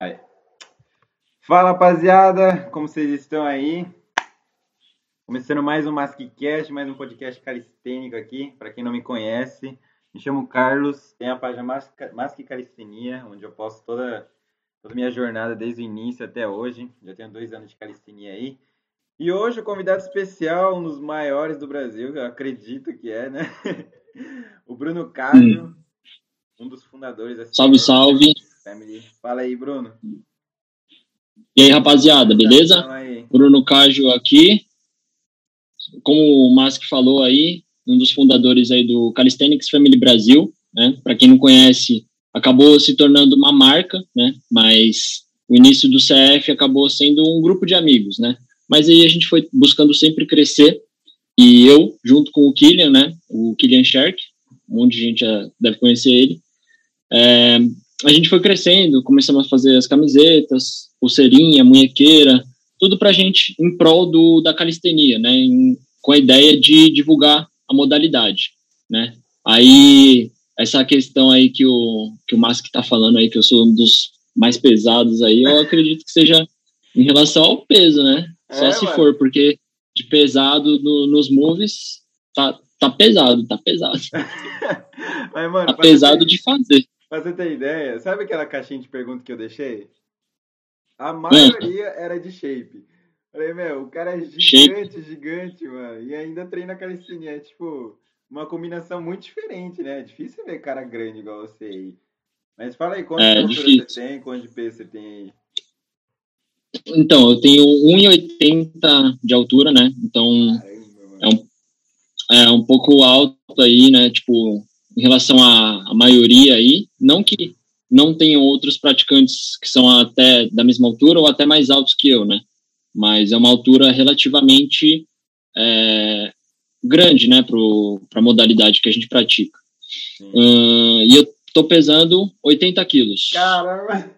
Aí. Fala rapaziada, como vocês estão aí? Começando mais um Maskcast, mais um podcast calistênico aqui. Para quem não me conhece, me chamo Carlos, tenho a página Mask Calistenia, onde eu posto toda, toda a minha jornada desde o início até hoje. Já tenho dois anos de calistenia aí. E hoje o convidado especial, um dos maiores do Brasil, eu acredito que é, né? o Bruno hum. um dos fundadores. Salve, salve! Family. Fala aí, Bruno. E aí, rapaziada, beleza? Aí. Bruno Cágio aqui. Como o Mask falou aí, um dos fundadores aí do Calisthenics Family Brasil, né? Para quem não conhece, acabou se tornando uma marca, né? Mas o início do CF acabou sendo um grupo de amigos, né? Mas aí a gente foi buscando sempre crescer e eu, junto com o Killian, né? O Killian Shark, um monte de gente já deve conhecer ele, é, a gente foi crescendo, começamos a fazer as camisetas, pulseirinha, munhequeira, tudo para a gente em prol do, da calistenia, né? Em, com a ideia de divulgar a modalidade, né? Aí, essa questão aí que o, que o Mask está falando aí, que eu sou um dos mais pesados aí, eu acredito que seja em relação ao peso, né? Só é, se mano. for, porque de pesado no, nos movies, tá, tá pesado, tá pesado. Mas, mano, tá pesado de fazer. Pra você ter ideia, sabe aquela caixinha de perguntas que eu deixei? A maioria era de shape. Falei, meu, o cara é gigante, shape. gigante, mano. E ainda treina calistenia. É tipo uma combinação muito diferente, né? É difícil ver cara grande igual você aí. Mas fala aí, quanto é, você tem, quanto de peso você tem aí? Então, eu tenho 1,80 de altura, né? Então, Caramba, é, um, é um pouco alto aí, né? Tipo, em relação à, à maioria aí, não que não tenham outros praticantes que são até da mesma altura ou até mais altos que eu, né? Mas é uma altura relativamente é, grande, né, para a modalidade que a gente pratica. Uh, e eu tô pesando 80 quilos. Caramba!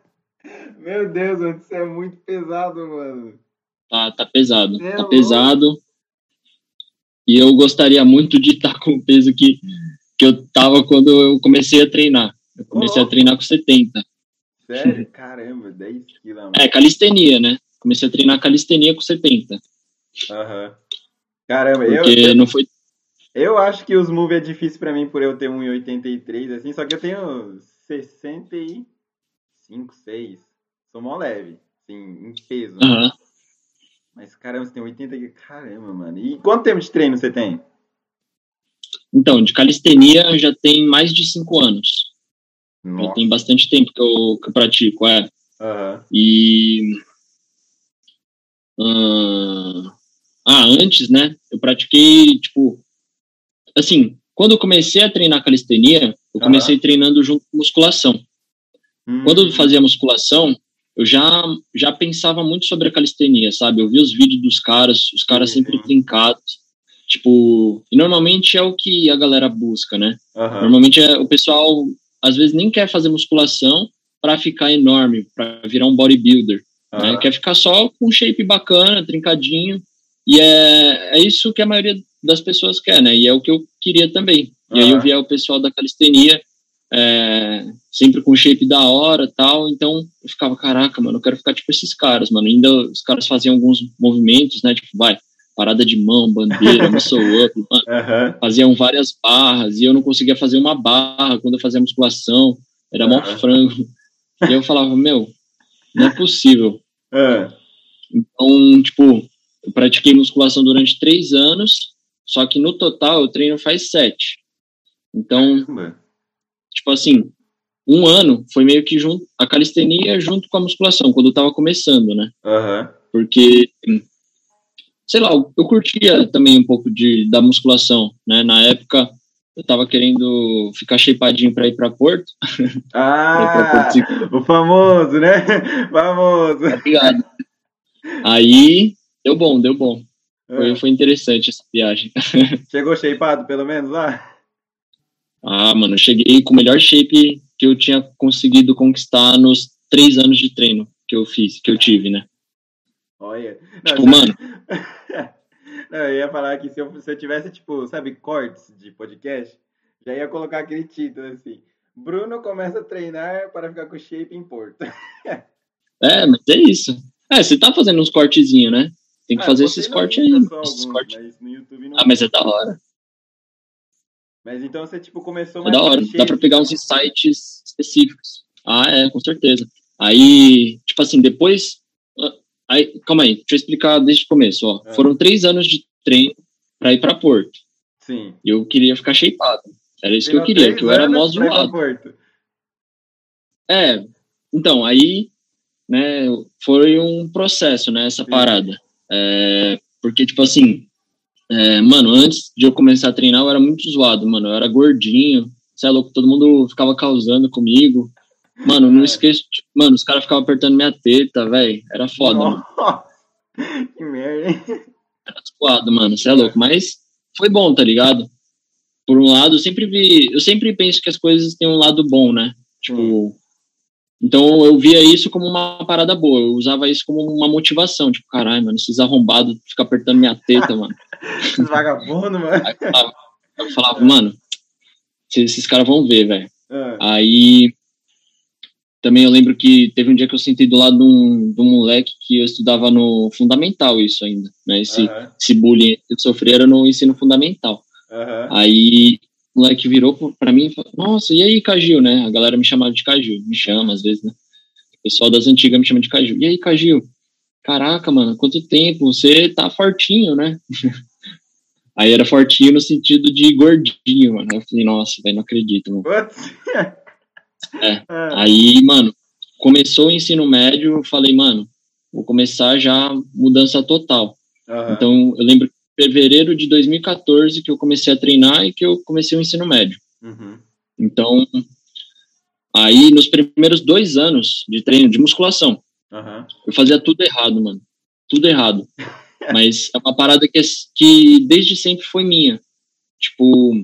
Meu Deus, você é muito pesado, mano. Tá, tá pesado. É tá louco. pesado. E eu gostaria muito de estar com o peso que que eu tava quando eu comecei a treinar. Eu comecei oh. a treinar com 70. Sério? Caramba, 10 quilos. É, calistenia, né? Comecei a treinar calistenia com 70. Aham. Uhum. Caramba, Porque eu, não foi... Eu acho que os move é difícil pra mim por eu ter 1,83, assim, só que eu tenho 65, 6. Sou mó leve, assim, em peso. Uhum. Mas caramba, você tem 80 Caramba, mano. E quanto tempo de treino você tem? Então, de calistenia já tem mais de cinco anos. Nossa. Já tem bastante tempo que eu, que eu pratico, é. Uhum. E. Uh, ah, antes, né? Eu pratiquei, tipo. Assim, quando eu comecei a treinar calistenia, eu comecei uhum. treinando junto com musculação. Uhum. Quando eu fazia musculação, eu já, já pensava muito sobre a calistenia, sabe? Eu vi os vídeos dos caras, os caras sempre trincados. Tipo, normalmente é o que a galera busca, né? Uhum. Normalmente é, o pessoal às vezes nem quer fazer musculação para ficar enorme, para virar um bodybuilder. Uhum. Né? Quer ficar só com um shape bacana, trincadinho. E é, é isso que a maioria das pessoas quer, né? E é o que eu queria também. Uhum. E aí eu via o pessoal da calistenia é, sempre com shape da hora tal. Então eu ficava, caraca, mano, eu quero ficar tipo esses caras, mano. Ainda os caras faziam alguns movimentos, né? Tipo, vai, parada de mão, bandeira, muscle up, uhum. faziam várias barras e eu não conseguia fazer uma barra quando eu fazia musculação, era uhum. mó frango. E eu falava, meu, não é possível. Uhum. Então, tipo, eu pratiquei musculação durante três anos, só que no total eu treino faz sete. Então, tipo assim, um ano foi meio que junto, a calistenia junto com a musculação, quando eu tava começando, né? Porque sei lá, eu curtia também um pouco de, da musculação, né? Na época eu tava querendo ficar shapeadinho para ir para Porto. Ah, Porto o famoso, né? famoso. Obrigado. Aí deu bom, deu bom. Foi, é. foi interessante essa viagem. Chegou shapeado pelo menos lá? Ah, mano, eu cheguei com o melhor shape que eu tinha conseguido conquistar nos três anos de treino que eu fiz, que eu tive, né? Olha. Não, tipo, mano. Não, eu ia falar que se eu, se eu tivesse, tipo, sabe, cortes de podcast, já ia colocar aquele título assim. Bruno começa a treinar para ficar com shape em Porto. É, mas é isso. É, você tá fazendo uns cortezinhos, né? Tem que ah, fazer esses cortes aí. Esses corte. Mas ah, mas é da hora. Mas então você, tipo, começou. É da hora, dá pra pegar uns insights específicos. Ah, é, com certeza. Aí, tipo assim, depois. Aí, calma aí, deixa eu explicar desde o começo, ó. É. Foram três anos de treino pra ir pra Porto. Sim. E eu queria ficar shapeado. Era isso que eu queria, que eu era mó zoado. É, então, aí, né, foi um processo, né, essa Sim. parada. É, porque, tipo assim, é, mano, antes de eu começar a treinar, eu era muito zoado, mano. Eu era gordinho, você é louco, todo mundo ficava causando comigo. Mano, não é. esqueço. Mano, os caras ficavam apertando minha teta, velho. Era foda, mano. Que merda, hein? Era zoado, mano. Você é louco. Mas foi bom, tá ligado? Por um lado, eu sempre vi. Eu sempre penso que as coisas têm um lado bom, né? Tipo, então eu via isso como uma parada boa, eu usava isso como uma motivação, tipo, caralho, mano, esses arrombados ficam apertando minha teta, mano. Esses vagabundos, mano. Aí eu falava, eu falava mano, esses, esses caras vão ver, velho. É. Aí também eu lembro que teve um dia que eu sentei do lado de um, de um moleque que eu estudava no fundamental isso ainda, né? Esse, uhum. esse bullying que eu sofri era no ensino fundamental. Uhum. Aí o moleque virou pra mim e falou, nossa, e aí, Cagil, né? A galera me chamava de Cagil, me chama às vezes, né? O pessoal das antigas me chama de Cagil. E aí, Cagil? Caraca, mano, quanto tempo? Você tá fortinho, né? aí era fortinho no sentido de gordinho, mano. Eu falei, nossa, velho, não acredito, mano. é. Aí, mano, começou o ensino médio, eu falei, mano, vou começar já mudança total. Uhum. Então, eu lembro fevereiro de 2014 que eu comecei a treinar e que eu comecei o ensino médio. Uhum. Então, aí nos primeiros dois anos de treino de musculação, uhum. eu fazia tudo errado, mano. Tudo errado. Mas é uma parada que, que desde sempre foi minha. Tipo,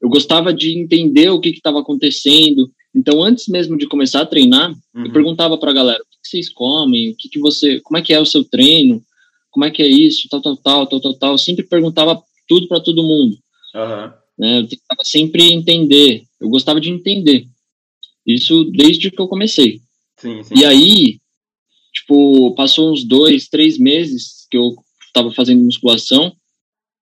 eu gostava de entender o que estava acontecendo. Então, antes mesmo de começar a treinar, uhum. eu perguntava pra galera, o que vocês comem? O que, que você, como é que é o seu treino? como é que é isso, tal, tal, tal, tal, tal, tal. Eu sempre perguntava tudo para todo mundo. Uhum. Né? Eu tentava sempre entender. Eu gostava de entender. Isso desde que eu comecei. Sim, sim. E aí, tipo, passou uns dois, três meses que eu estava fazendo musculação.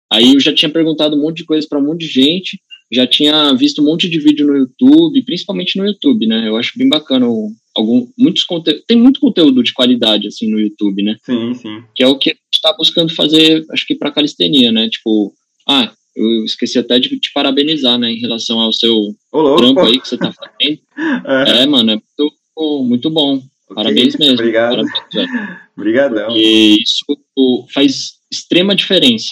Aí eu já tinha perguntado um monte de coisa para um monte de gente já tinha visto um monte de vídeo no YouTube, principalmente no YouTube, né? Eu acho bem bacana algum, muitos conteúdos, tem muito conteúdo de qualidade assim no YouTube, né? Sim, sim. Que é o que a gente está buscando fazer, acho que para calistenia, né? Tipo, ah, eu esqueci até de te parabenizar, né, em relação ao seu Olô, trampo aí que você tá fazendo. é. é. mano, é muito, muito bom. Okay, Parabéns mesmo. Obrigado. Parabéns, Obrigadão. Porque isso faz extrema diferença.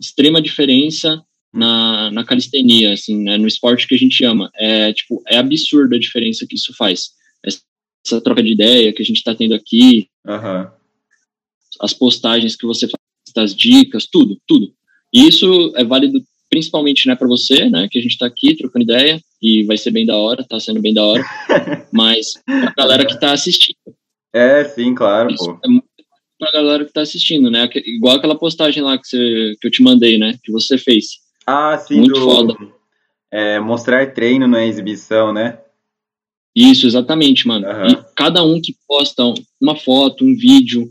Extrema diferença na, na calistenia, assim, né, no esporte que a gente ama. É, tipo, é absurda a diferença que isso faz. Essa troca de ideia que a gente está tendo aqui, uhum. as postagens que você faz, as dicas, tudo, tudo. E isso é válido principalmente, né, para você, né, que a gente está aqui trocando ideia e vai ser bem da hora, está sendo bem da hora, mas a galera que está assistindo. É, sim, claro, isso pô. É muito pra galera que tá assistindo, né? Igual aquela postagem lá que, você, que eu te mandei, né? Que você fez. Ah, sim. Muito do, foda. É, mostrar treino na exibição, né? Isso, exatamente, mano. Uhum. E cada um que posta uma foto, um vídeo,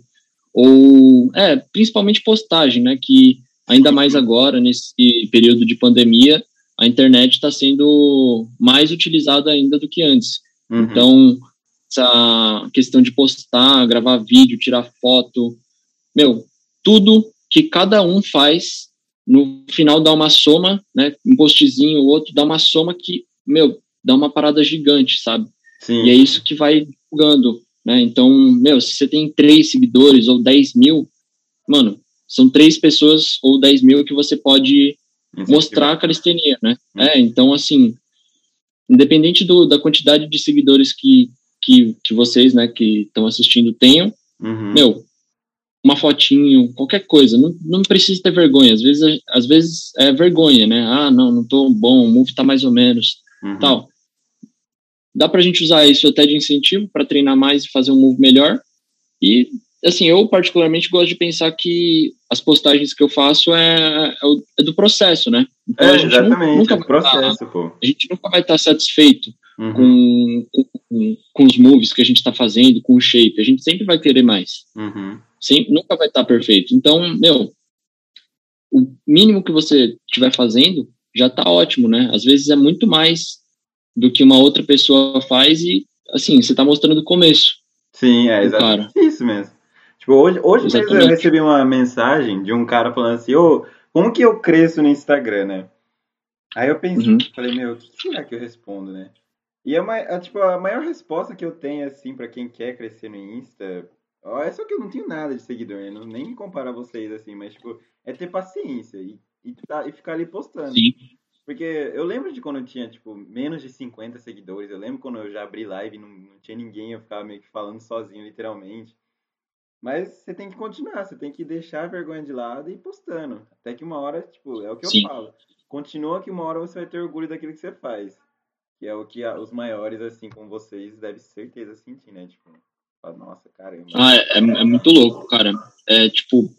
ou, é, principalmente postagem, né? Que ainda mais agora, nesse período de pandemia, a internet está sendo mais utilizada ainda do que antes. Uhum. Então, essa questão de postar, gravar vídeo, tirar foto, meu, tudo que cada um faz no final dá uma soma, né? Um postzinho, o outro dá uma soma que, meu, dá uma parada gigante, sabe? Sim. E é isso que vai divulgando, né? Então, meu, se você tem três seguidores ou 10 mil, mano, são três pessoas ou 10 mil que você pode mostrar a calistenia, né? Hum. É, então, assim, independente do, da quantidade de seguidores que, que, que vocês, né, que estão assistindo tenham, uhum. meu, uma fotinho, qualquer coisa. Não, não precisa ter vergonha. Às vezes, às vezes é vergonha, né? Ah, não, não tô bom, o move tá mais ou menos, uhum. tal. Dá pra gente usar isso até de incentivo para treinar mais e fazer um move melhor. E, assim, eu particularmente gosto de pensar que as postagens que eu faço é, é, é do processo, né? Então, é, exatamente, nunca, é processo, tá, pô. A gente nunca vai estar satisfeito uhum. com, com com, com os moves que a gente está fazendo, com o shape. A gente sempre vai querer mais. Uhum. Sempre, nunca vai estar perfeito. Então, meu, o mínimo que você estiver fazendo já está ótimo, né? Às vezes é muito mais do que uma outra pessoa faz e, assim, você está mostrando o começo. Sim, é exatamente isso mesmo. Tipo, hoje, hoje mesmo eu recebi uma mensagem de um cara falando assim, ô, oh, como que eu cresço no Instagram, né? Aí eu pensei, uhum. falei, meu, o que será que eu respondo, né? E é, uma, é, tipo, a maior resposta que eu tenho, assim, para quem quer crescer no Insta, ó, é só que eu não tenho nada de seguidor, né? Não, nem comparar vocês, assim, mas, tipo, é ter paciência e, e, tá, e ficar ali postando. Sim. Porque eu lembro de quando eu tinha, tipo, menos de 50 seguidores. Eu lembro quando eu já abri live e não, não tinha ninguém, eu ficava meio que falando sozinho, literalmente. Mas você tem que continuar, você tem que deixar a vergonha de lado e ir postando. Até que uma hora, tipo, é o que Sim. eu falo. Continua que uma hora você vai ter orgulho daquilo que você faz. Que é o que os maiores, assim, como vocês, devem certeza sentir, né? Tipo, nossa, caramba. Ah, é, é, é muito louco, cara. É, tipo,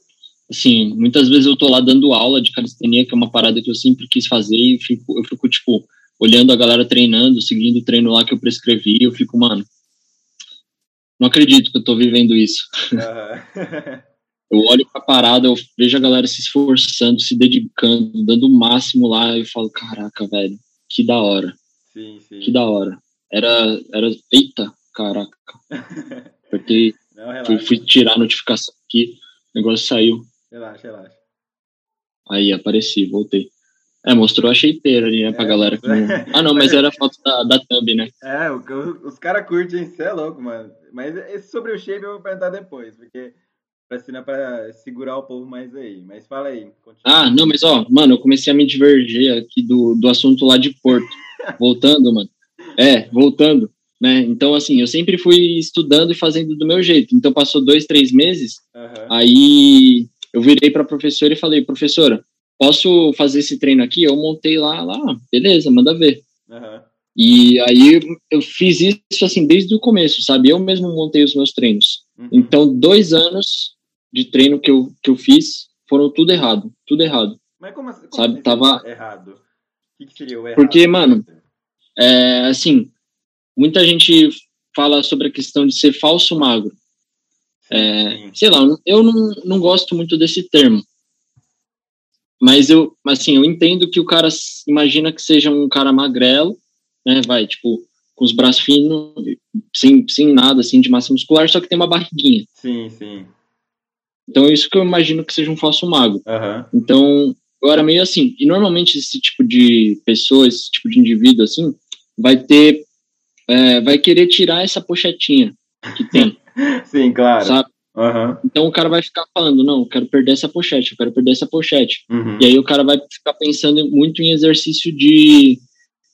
assim, muitas vezes eu tô lá dando aula de calistenia, que é uma parada que eu sempre quis fazer, e fico, eu fico, tipo, olhando a galera treinando, seguindo o treino lá que eu prescrevi, eu fico, mano, não acredito que eu tô vivendo isso. Uhum. eu olho pra parada, eu vejo a galera se esforçando, se dedicando, dando o máximo lá, e eu falo, caraca, velho, que da hora. Sim, sim. Que da hora. Era, era, eita, caraca. Porque Não, fui, fui tirar a notificação aqui, o negócio saiu. Relaxa, relaxa. Aí apareci, voltei. É, mostrou a shapeira ali, né, pra é, galera. Que não... Ah, não, mas era foto da, da thumb, né? É, o, os caras curtem, você é louco, mano. Mas esse sobre o shape eu vou perguntar depois, porque pra, assim, pra segurar o povo mais aí. Mas fala aí. Continua. Ah, não, mas ó, mano, eu comecei a me diverger aqui do, do assunto lá de Porto. voltando, mano. É, voltando. Né? Então, assim, eu sempre fui estudando e fazendo do meu jeito. Então, passou dois, três meses, uhum. aí eu virei para a professora e falei, professora, posso fazer esse treino aqui? Eu montei lá, lá, beleza, manda ver. Uhum. E aí eu fiz isso assim desde o começo, sabe? Eu mesmo montei os meus treinos. Uhum. Então, dois anos de treino que eu, que eu fiz foram tudo errado, tudo errado. Mas como, assim, como sabe? Assim Tava errado. O que, que seria o errado? Porque, mano, é, assim, muita gente fala sobre a questão de ser falso magro. É, sei lá, eu não, não gosto muito desse termo. Mas eu, assim, eu entendo que o cara imagina que seja um cara magrelo, né, vai, tipo, com os braços finos, sem, sem nada, assim, de massa muscular, só que tem uma barriguinha. Sim, sim. Então isso que eu imagino que seja um falso mago. Uhum. Então, eu era meio assim, e normalmente esse tipo de pessoa, esse tipo de indivíduo, assim, vai ter, é, vai querer tirar essa pochetinha que tem. Sim, claro. Sabe? Uhum. Então o cara vai ficar falando, não, eu quero perder essa pochete, eu quero perder essa pochete. Uhum. E aí o cara vai ficar pensando muito em exercício de,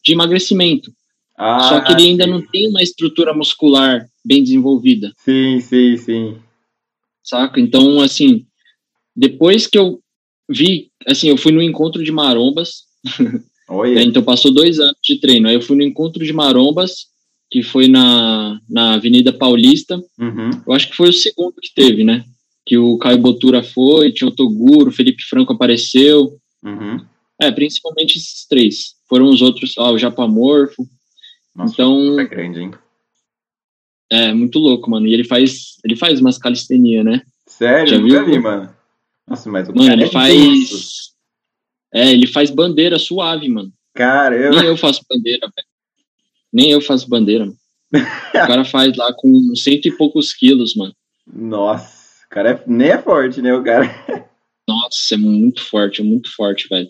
de emagrecimento. Ah, Só que ele ainda sim. não tem uma estrutura muscular bem desenvolvida. Sim, sim, sim. Saca? Então, assim, depois que eu vi, assim, eu fui no encontro de marombas. Olha. então passou dois anos de treino. Aí eu fui no encontro de marombas que foi na, na Avenida Paulista. Uhum. Eu acho que foi o segundo que teve, né? Que o Caio Botura foi, tinha o Toguro, o Felipe Franco apareceu. Uhum. É, principalmente esses três. Foram os outros, ó, o Japamorfo. Nossa, então, é grande, hein? É, muito louco, mano. E ele faz, ele faz umas calistenia, né? Sério? Já viu? Vi, mano. Nossa, mas o mano, ele é faz. É, ele faz bandeira suave, mano. Cara, eu... Nem eu faço bandeira, velho. Nem eu faço bandeira. Mano. o cara faz lá com cento e poucos quilos, mano. Nossa, o cara é, nem é forte, né, o cara? Nossa, é muito forte, é muito forte, velho.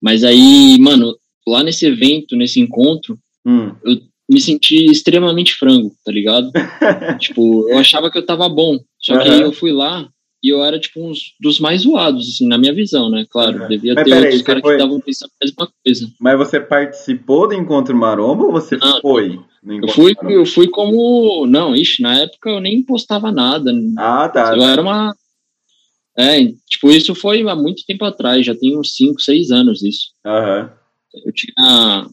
Mas aí, mano, lá nesse evento, nesse encontro, hum. eu me senti extremamente frango, tá ligado? tipo, eu achava que eu tava bom. Só uhum. que aí eu fui lá e eu era, tipo, um dos mais zoados, assim, na minha visão, né? Claro, uhum. devia Mas ter outros caras foi... que estavam pensando a mesma coisa. Mas você participou do Encontro Maromba ou você não, foi? eu fui, eu fui como. Não, ixi, na época eu nem postava nada. Ah, tá. Eu era uma. É, tipo, isso foi há muito tempo atrás, já tem uns 5, 6 anos isso. Uhum. Eu tinha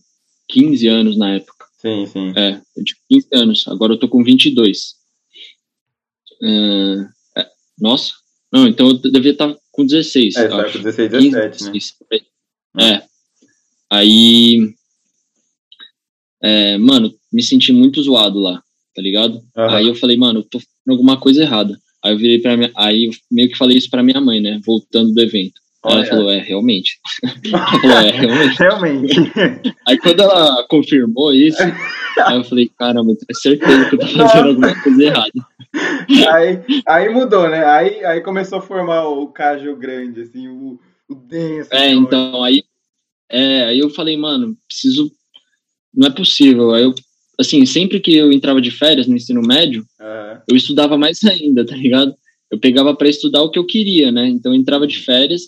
15 anos na época. Sim, sim. É, eu tinha 15 anos, agora eu tô com 22. Uh, é, nossa, não, então eu devia estar com 16. É, tá com 16, 17, 15, né? 16. É. Aí. É, mano, me senti muito zoado lá, tá ligado? Uhum. Aí eu falei, mano, eu tô fazendo alguma coisa errada. Aí eu virei pra minha, aí eu meio que falei isso pra minha mãe, né, voltando do evento. Olha. Ela falou, é, realmente. ela falou, é, realmente. realmente. Aí quando ela confirmou isso, aí eu falei, caramba, tenho certeza que eu tô fazendo alguma coisa errada. Aí, aí mudou, né? Aí, aí começou a formar o cajo grande, assim, o, o denso. É, então, aí, é, aí eu falei, mano, preciso. Não é possível. Aí eu, assim, sempre que eu entrava de férias no ensino médio, uhum. eu estudava mais ainda, tá ligado? Eu pegava para estudar o que eu queria, né? Então eu entrava de férias,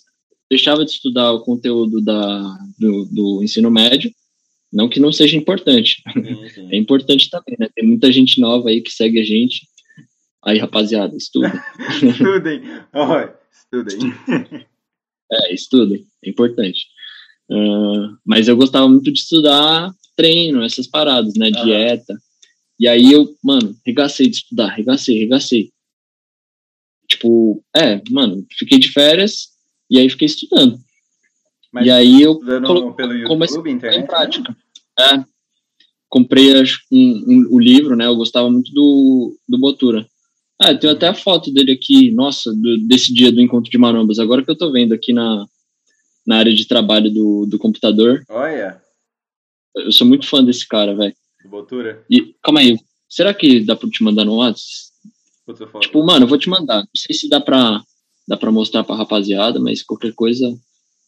deixava de estudar o conteúdo da, do, do ensino médio, não que não seja importante. Sim. É importante também, né? Tem muita gente nova aí que segue a gente. Aí, rapaziada, estudem. estudem. Oh, estudem. é, estudem. É importante. Uh, mas eu gostava muito de estudar treino, essas paradas, né? Ah. Dieta. E aí eu, mano, regacei de estudar, regacei, regacei. Tipo, é, mano, fiquei de férias, e aí fiquei estudando. Mas e aí eu colo- pelo YouTube, comecei internet, em né? prática. É. Comprei acho, um, um, o livro, né? Eu gostava muito do, do Botura. Ah, tenho até a foto dele aqui, nossa, do, desse dia do encontro de marombas. Agora que eu tô vendo aqui na, na área de trabalho do, do computador. Olha. Eu sou muito fã desse cara, velho. Botura? E, calma aí, será que dá pra te mandar no WhatsApp? Tipo, mano, eu vou te mandar. Não sei se dá pra dá para mostrar para rapaziada, mas qualquer coisa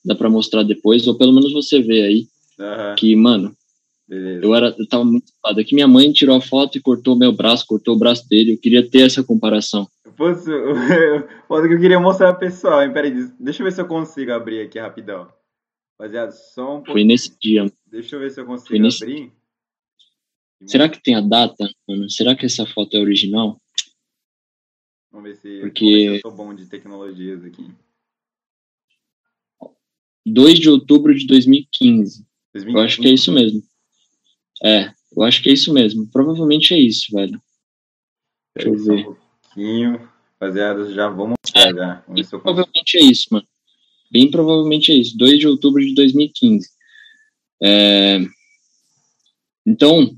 dá para mostrar depois, ou pelo menos você vê aí uhum. que, mano, Beleza. eu era eu tava muito ocupado. Aqui minha mãe tirou a foto e cortou meu braço, cortou o braço dele. Eu queria ter essa comparação. Posso, foto que eu queria mostrar pro pessoal, hein? Peraí, deixa eu ver se eu consigo abrir aqui rapidão. Rapaziada, só um Foi nesse dia. Deixa eu ver se eu consigo nesse... abrir. Será que tem a data, mano? Será que essa foto é original? Vamos ver se, Porque... eu sou bom de tecnologias aqui. 2 de outubro de 2015. 2015. Eu acho que é isso mesmo. É, eu acho que é isso mesmo. Provavelmente é isso, velho. Deixa eu ver. Um pouquinho. Rapaziada, já vou mostrar é, já. Vamos provavelmente é isso, mano. Bem provavelmente é isso. 2 de outubro de 2015. É... Então,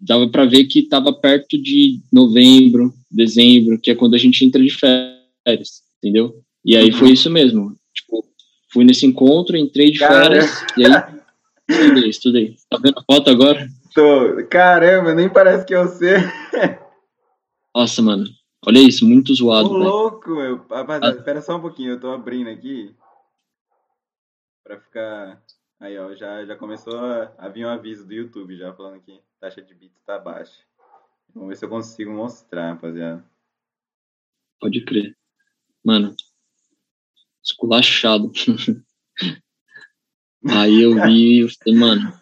dava para ver que estava perto de novembro, dezembro, que é quando a gente entra de férias, entendeu? E aí foi isso mesmo. Tipo, fui nesse encontro, entrei de férias e aí estudei, estudei. Tá vendo a foto agora? Tô. Caramba, nem parece que eu sei. Nossa, mano. Olha isso, muito zoado. Tô louco, meu. Rapaziada, ah. espera só um pouquinho, eu tô abrindo aqui. Pra ficar. Aí, ó, já, já começou a, a vir um aviso do YouTube já falando que taxa de bits tá baixa. Vamos ver se eu consigo mostrar, rapaziada. Pode crer. Mano, esculachado. Aí eu vi e falei, mano.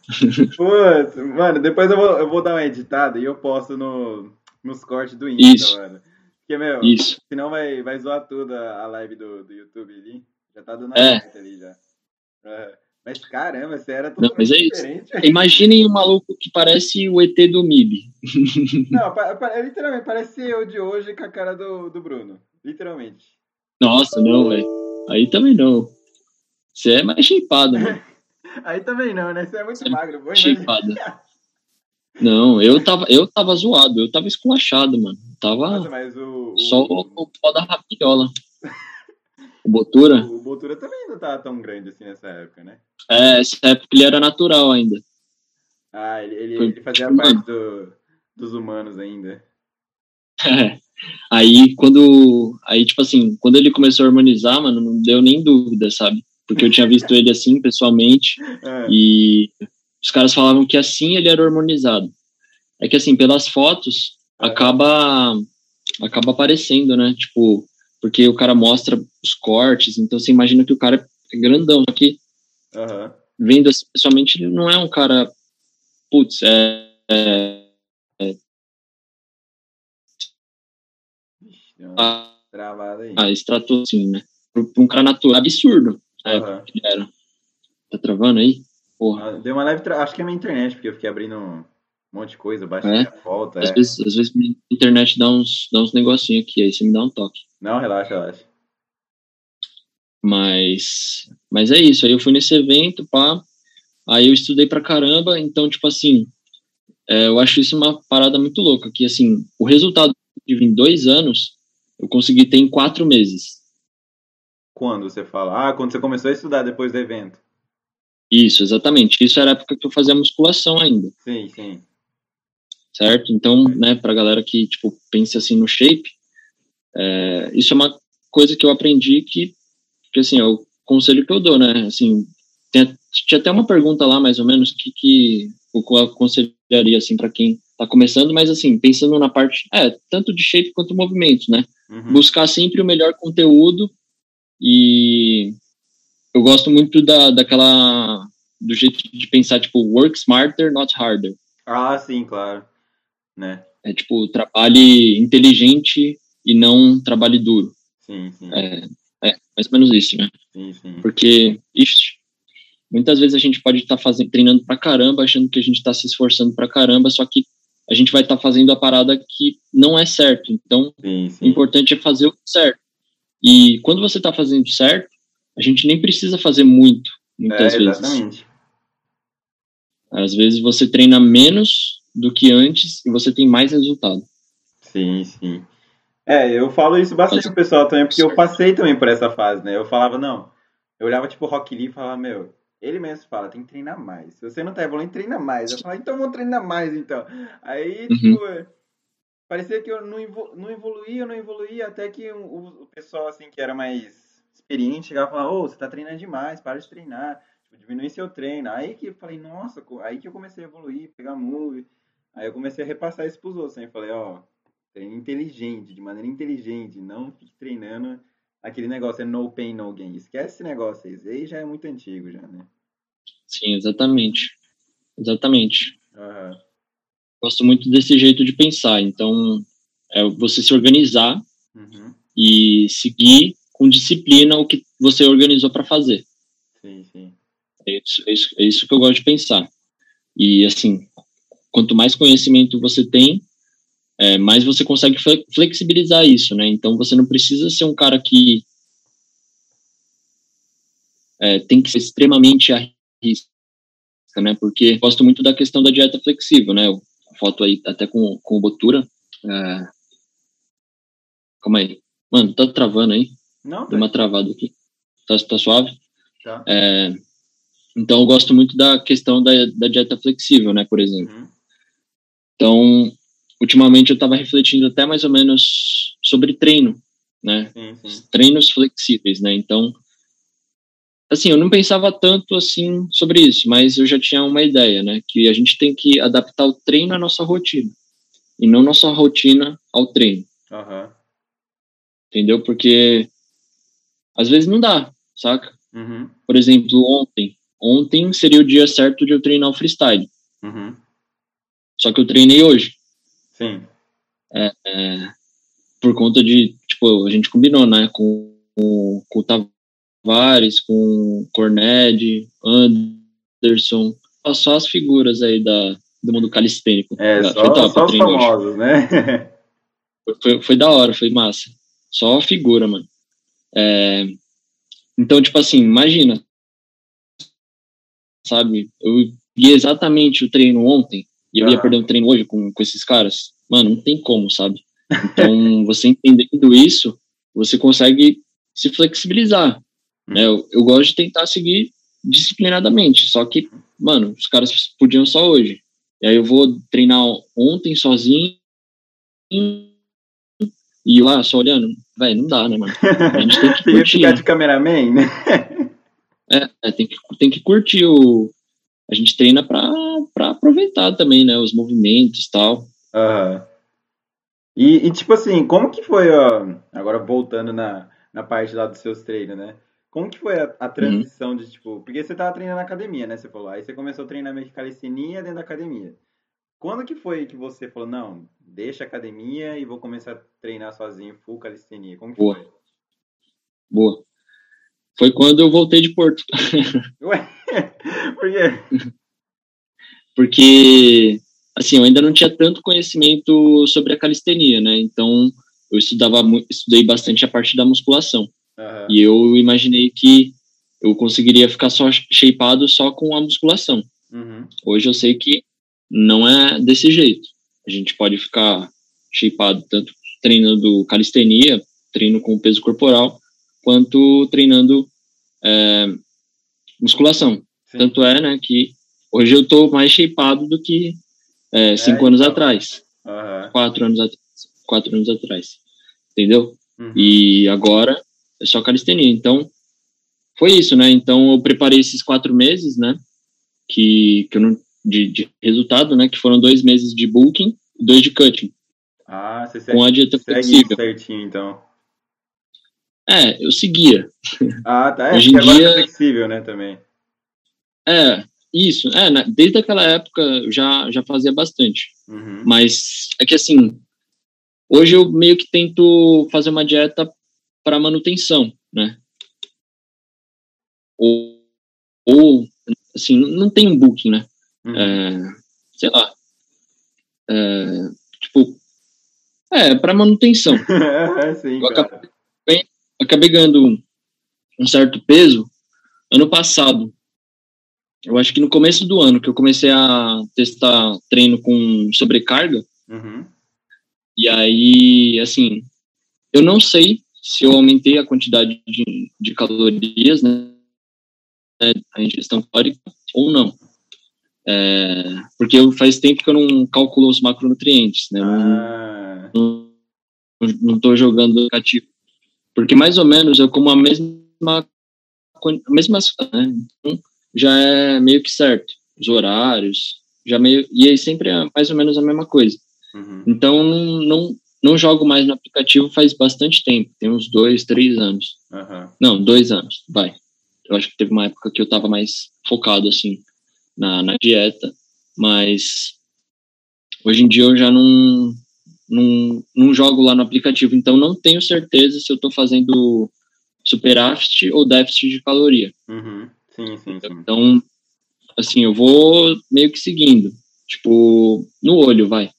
Putz, mano, depois eu vou, eu vou dar uma editada e eu posto no, nos cortes do Insta, Isso. mano. Porque, meu, Isso. senão vai, vai zoar tudo a live do, do YouTube ali. Já tá dando a é. ali já. É. Mas caramba, você era Não, mas é diferente. Isso. Imaginem um maluco que parece o ET do MIB. Não, literalmente, parece eu de hoje com a cara do, do Bruno. Literalmente. Nossa, não, velho. Aí também não. Você é mais shapeado, né? Aí também não, né? Você é muito você é magro. É shapeado. Não, eu tava, eu tava zoado, eu tava esculachado, mano. Tava Nossa, o, o... só o, o pó da rapiola. O Botura? O, Botura também não tava tão grande assim nessa época, né? É, essa época ele era natural ainda. Ah, ele, ele, ele fazia parte do, dos humanos ainda. É. Aí quando. Aí, tipo assim, quando ele começou a harmonizar, mano, não deu nem dúvida, sabe? Porque eu tinha visto ele assim, pessoalmente, é. e os caras falavam que assim ele era harmonizado. É que assim, pelas fotos, é. acaba acaba aparecendo, né? Tipo, porque o cara mostra os cortes, então você imagina que o cara é grandão, só que uhum. vendo assim, pessoalmente ele não é um cara, putz, é, é, é Travado aí. Ah, extratou assim, né? Pra um cara natural, absurdo. Uhum. era. Tá travando aí? Porra. Ah, deu uma leve, tra... acho que é minha internet, porque eu fiquei abrindo um monte de coisa, baixei é? a volta. Às, é. vezes, às vezes minha internet dá uns, dá uns negocinhos aqui, aí você me dá um toque. Não, relaxa, relaxa. Mas, mas é isso. Aí eu fui nesse evento, pá. Aí eu estudei pra caramba. Então, tipo assim, é, eu acho isso uma parada muito louca, que assim, o resultado que tive em dois anos, eu consegui ter em quatro meses. Quando você fala? Ah, quando você começou a estudar depois do evento. Isso, exatamente. Isso era a época que eu fazia musculação ainda. Sim, sim. Certo? Então, né, pra galera que, tipo, pense assim no shape, é, isso é uma coisa que eu aprendi que, que, assim, é o conselho que eu dou, né? Assim, tem, tinha até uma pergunta lá, mais ou menos, que, que eu aconselharia, assim, para quem tá começando, mas, assim, pensando na parte, é, tanto de shape quanto movimento, né? Uhum. Buscar sempre o melhor conteúdo e eu gosto muito da, daquela do jeito de pensar tipo work smarter, not harder. Ah, sim, claro, né? É tipo trabalhe inteligente e não trabalhe duro. Sim, sim. É, é mais ou menos isso, né? Sim. Porque ixi, muitas vezes a gente pode estar tá fazendo treinando pra caramba, achando que a gente está se esforçando pra caramba, só que a gente vai estar tá fazendo a parada que não é certo. Então, sim, sim. o importante é fazer o certo. E quando você está fazendo certo, a gente nem precisa fazer muito, muitas é, exatamente. vezes. Às vezes você treina menos do que antes e você tem mais resultado. Sim, sim. É, eu falo isso bastante pro pessoal também, porque eu passei também por essa fase, né? Eu falava, não, eu olhava tipo o Rock Lee e falava, meu, ele mesmo fala, tem que treinar mais. Se você não tá evoluindo, treina mais. Eu falava, então vamos treinar mais, então. Aí, uhum. tipo, parecia que eu não, não evoluía, não evoluía, até que o, o pessoal, assim, que era mais experiente chegava e falava, ô, oh, você tá treinando demais, para de treinar, tipo, diminui seu treino. Aí que eu falei, nossa, aí que eu comecei a evoluir, pegar move. Aí eu comecei a repassar isso pros outros, aí falei, ó, oh, treine inteligente, de maneira inteligente, não fique treinando aquele negócio, é no pain, no gain. Esquece esse negócio aí, aí já é muito antigo já, né? Sim, exatamente. Exatamente. Uhum. Gosto muito desse jeito de pensar, então é você se organizar uhum. e seguir com disciplina o que você organizou para fazer. Sim, sim. É isso, é isso, é isso que eu gosto de pensar. E, assim, quanto mais conhecimento você tem, é, mais você consegue flexibilizar isso, né? Então, você não precisa ser um cara que é, tem que ser extremamente arrisca, né? Porque gosto muito da questão da dieta flexível, né? A foto aí até com, com o Botura. É... Calma aí. Mano, tá travando aí? Não. Deu uma travada aqui. Tá, tá suave? Tá. É, então, eu gosto muito da questão da, da dieta flexível, né, por exemplo. Uhum. Então, ultimamente eu estava refletindo até mais ou menos sobre treino, né? Treinos flexíveis, né? Então, assim, eu não pensava tanto assim sobre isso, mas eu já tinha uma ideia, né? Que a gente tem que adaptar o treino à nossa rotina e não nossa rotina ao treino. Uhum. Entendeu? Porque às vezes não dá, saca? Uhum. Por exemplo, ontem. Ontem seria o dia certo de eu treinar o freestyle. Uhum. Só que eu treinei hoje. Sim. É, é, por conta de, tipo, a gente combinou, né? Com, com, com o Tavares, com o Corned, Anderson. Só as figuras aí da, do mundo calistênico. É, só, foi top, só os famosos, né? foi, foi, foi da hora, foi massa. Só figura, mano. É, então, tipo assim, imagina, sabe? Eu vi exatamente o treino ontem e eu ia perder o treino hoje com, com esses caras. Mano, não tem como, sabe? Então, você entendendo isso, você consegue se flexibilizar. Né? Eu, eu gosto de tentar seguir disciplinadamente, só que, mano, os caras podiam só hoje. E aí eu vou treinar ontem sozinho e lá só olhando, velho, não dá, né, mano? A gente tem que curtir. Ficar de cameraman, né? É, é, tem, que, tem que curtir o. A gente treina pra, pra aproveitar também, né? Os movimentos e tal. Uhum. E, e, tipo assim, como que foi, ó, agora voltando na, na parte lá dos seus treinos, né? Como que foi a, a transição uhum. de, tipo, porque você tava treinando na academia, né? Você falou, aí você começou a treinar meio que calistenia dentro da academia. Quando que foi que você falou, não, deixa a academia e vou começar a treinar sozinho, full calistenia? Como que Boa. foi? Boa. Foi quando eu voltei de Porto. Ué? Por quê? Porque, assim, eu ainda não tinha tanto conhecimento sobre a calistenia, né? Então, eu estudava, estudei bastante a parte da musculação. Uhum. E eu imaginei que eu conseguiria ficar só shapeado só com a musculação. Uhum. Hoje eu sei que não é desse jeito. A gente pode ficar shapeado tanto treinando calistenia, treino com peso corporal, quanto treinando é, musculação. Sim. Tanto é, né, que hoje eu tô mais shapeado do que é, cinco é, anos então. atrás. Uhum. Quatro anos atrás. Quatro anos atrás. Entendeu? Uhum. E agora é só calistenia. Então, foi isso, né? Então, eu preparei esses quatro meses, né? Que, que eu não, de, de resultado, né? Que foram dois meses de bulking e dois de cutting. Ah, você segue, com a dieta segue flexível. certinho, então. É, eu seguia. Ah, tá. É, Hoje em dia... é flexível, né, também. É, isso. É, né, desde aquela época eu já, já fazia bastante. Uhum. Mas é que assim, hoje eu meio que tento fazer uma dieta para manutenção, né? Ou, ou assim, não tem um booking, né? Uhum. É, sei lá. É, tipo, é, para manutenção. Sim, eu acabei, acabei ganhando um certo peso ano passado. Eu acho que no começo do ano que eu comecei a testar treino com sobrecarga. Uhum. E aí, assim, eu não sei se eu aumentei a quantidade de, de calorias, né, a ingestão calórica ou não. É, porque faz tempo que eu não calculo os macronutrientes, né? Ah. Não, não, tô jogando aplicativo. Porque mais ou menos eu como a mesma, a mesma né? Então, já é meio que certo. Os horários, já meio. E aí sempre é mais ou menos a mesma coisa. Uhum. Então não, não, jogo mais no aplicativo faz bastante tempo, tem uns dois, três anos. Uhum. Não, dois anos, vai. Eu acho que teve uma época que eu tava mais focado, assim, na, na dieta, mas hoje em dia eu já não, não, não jogo lá no aplicativo, então não tenho certeza se eu tô fazendo superávit ou déficit de caloria. Uhum. Sim, sim, sim. Então, assim, eu vou meio que seguindo, tipo, no olho, vai.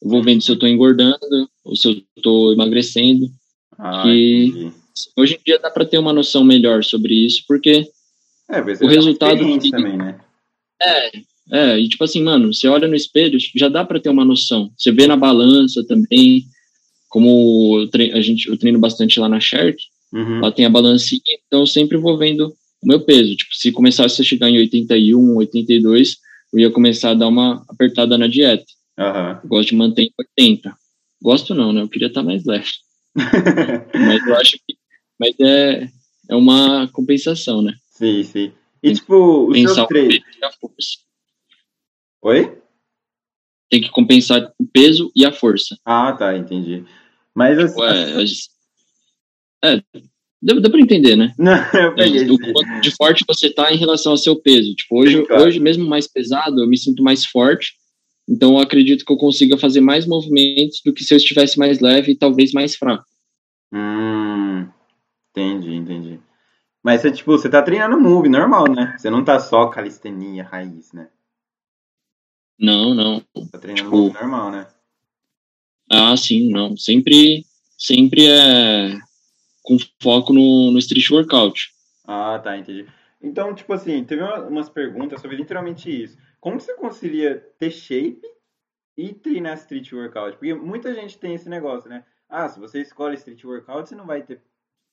Eu vou vendo se eu tô engordando ou se eu tô emagrecendo. Ah, que hoje em dia dá para ter uma noção melhor sobre isso, porque é, o resultado que, também, né? É, é, e tipo assim, mano, você olha no espelho, já dá para ter uma noção. Você vê na balança também, como eu treino, a gente, eu treino bastante lá na Shark, uhum. lá tem a balancinha, então eu sempre vou vendo o meu peso. Tipo, se começasse a chegar em 81, 82, eu ia começar a dar uma apertada na dieta. Uhum. Gosto de manter em 80. Gosto não, né? Eu queria estar mais leve. mas eu acho que mas é, é uma compensação, né? Sim, sim. E, tipo, os seus treinos... Oi? Tem que compensar o peso e a força. Ah, tá, entendi. Mas assim... É, é dá, dá pra entender, né? Não, eu peguei. O quanto de forte você tá em relação ao seu peso. Tipo, hoje, sim, claro. hoje, mesmo mais pesado, eu me sinto mais forte. Então, eu acredito que eu consiga fazer mais movimentos do que se eu estivesse mais leve e talvez mais fraco. Hum, entendi, entendi. Mas você, tipo, você tá treinando move normal, né? Você não tá só calistenia raiz, né? Não, não. Tá treinando tipo, normal, né? Ah, sim, não. Sempre, sempre é com foco no, no street workout. Ah, tá, entendi. Então, tipo assim, teve umas perguntas sobre literalmente isso. Como você concilia ter shape e treinar street workout? Porque muita gente tem esse negócio, né? Ah, se você escolhe street workout, você não vai ter,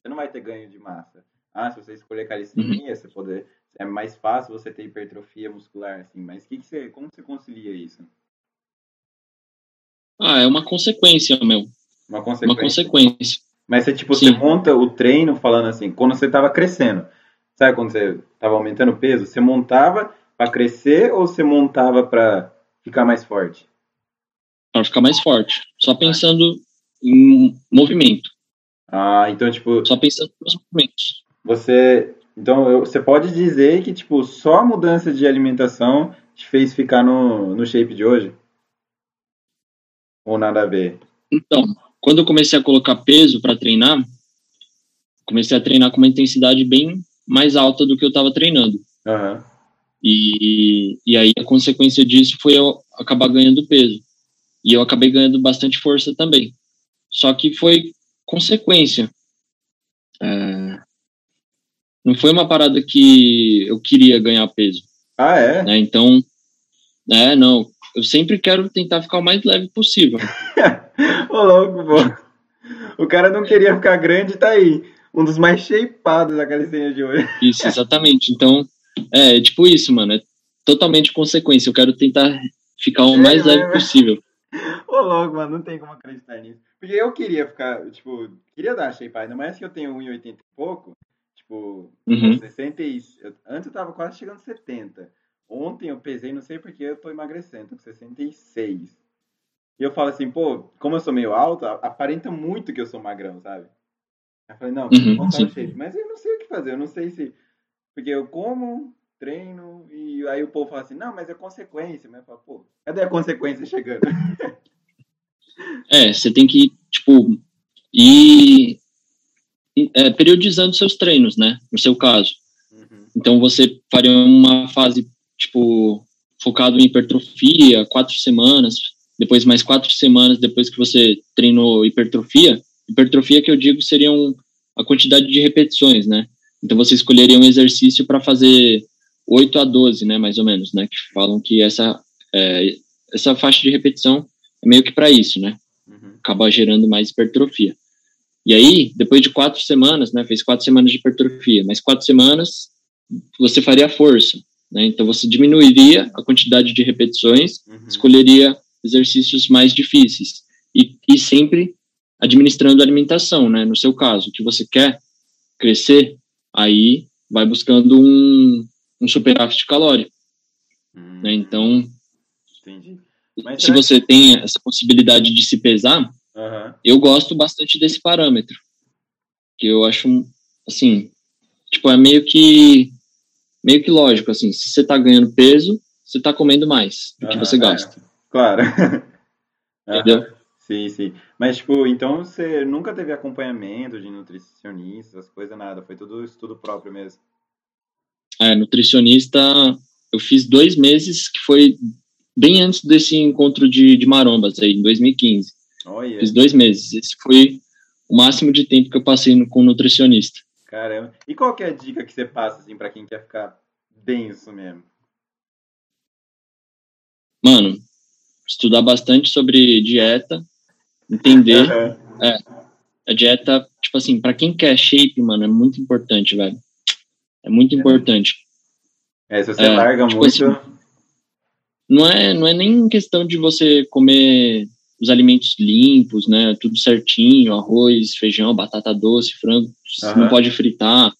você não vai ter ganho de massa. Ah, se você escolher calistenia, uhum. você poder, é mais fácil você ter hipertrofia muscular, assim. Mas que que você, como você concilia isso? Ah, é uma consequência, meu. Uma consequência. Uma consequência. Mas você, tipo, Sim. você monta o treino falando assim, quando você estava crescendo. Sabe quando você estava aumentando o peso? Você montava para crescer ou você montava para ficar mais forte? Para ficar mais forte. Só pensando em movimento. Ah, então, tipo. Só pensando nos movimentos. Você. Então, eu, você pode dizer que, tipo, só a mudança de alimentação te fez ficar no, no shape de hoje? Ou nada a ver? Então, quando eu comecei a colocar peso para treinar, comecei a treinar com uma intensidade bem mais alta do que eu estava treinando. Uhum. E, e aí a consequência disso foi eu acabar ganhando peso. E eu acabei ganhando bastante força também. Só que foi consequência. É, não foi uma parada que eu queria ganhar peso. Ah, é? Né? Então, é, não. eu sempre quero tentar ficar o mais leve possível. Ô, louco, pô. O cara não queria ficar grande, tá aí. Um dos mais shapeados da calistenia de hoje. Isso, exatamente. Então, é tipo isso, mano. É totalmente consequência. Eu quero tentar ficar o mais é, leve é, possível. Ô, louco, mano, não tem como acreditar nisso. Porque eu queria ficar, tipo, queria dar shape, ainda mais que eu tenho 1,80 e pouco. Tipo, uhum. 60 e... Antes eu tava quase chegando a 70. Ontem eu pesei, não sei porque eu tô emagrecendo, tô com 66. E eu falo assim, pô, como eu sou meio alto, aparenta muito que eu sou magrão, sabe? Eu falei, não, uhum, vou o shape. Mas eu não sei o que fazer, eu não sei se. Porque eu como, treino, e aí o povo fala assim, não, mas é consequência. Mas eu falo, pô, cadê a consequência chegando? É, você tem que, tipo, ir é, periodizando seus treinos, né? No seu caso. Uhum. Então você faria uma fase tipo, focado em hipertrofia, quatro semanas, depois mais quatro semanas depois que você treinou hipertrofia. Hipertrofia que eu digo seriam a quantidade de repetições, né? Então você escolheria um exercício para fazer 8 a 12, né, mais ou menos, né? Que falam que essa, é, essa faixa de repetição é meio que para isso, né? Uhum. Acaba gerando mais hipertrofia. E aí, depois de quatro semanas, né? Fez quatro semanas de hipertrofia, mais quatro semanas você faria força. Né? Então, você diminuiria a quantidade de repetições, uhum. escolheria exercícios mais difíceis e, e sempre administrando a alimentação, né? No seu caso, que você quer crescer, aí vai buscando um, um superávit calórico. Hum. Né? Então, se você que... tem essa possibilidade de se pesar, uhum. eu gosto bastante desse parâmetro. Que eu acho, assim, tipo, é meio que meio que lógico, assim, se você está ganhando peso, você está comendo mais do que você gasta. É, claro. Entendeu? Sim, sim. Mas, tipo, então você nunca teve acompanhamento de nutricionista, as coisas, nada. Foi tudo estudo próprio mesmo. É, nutricionista, eu fiz dois meses, que foi bem antes desse encontro de, de marombas aí, em 2015. Oh, yeah. Fiz dois meses. Esse foi o máximo de tempo que eu passei no, com nutricionista. Caramba. E qual que é a dica que você passa, assim, pra quem quer ficar denso mesmo? Mano, estudar bastante sobre dieta, entender. Uhum. É, a dieta, tipo assim, para quem quer shape, mano, é muito importante, velho. É muito é. importante. É, se você é, larga tipo muito. Assim, não é, não é nem questão de você comer os alimentos limpos, né? Tudo certinho, arroz, feijão, batata doce, frango, uhum. não pode fritar.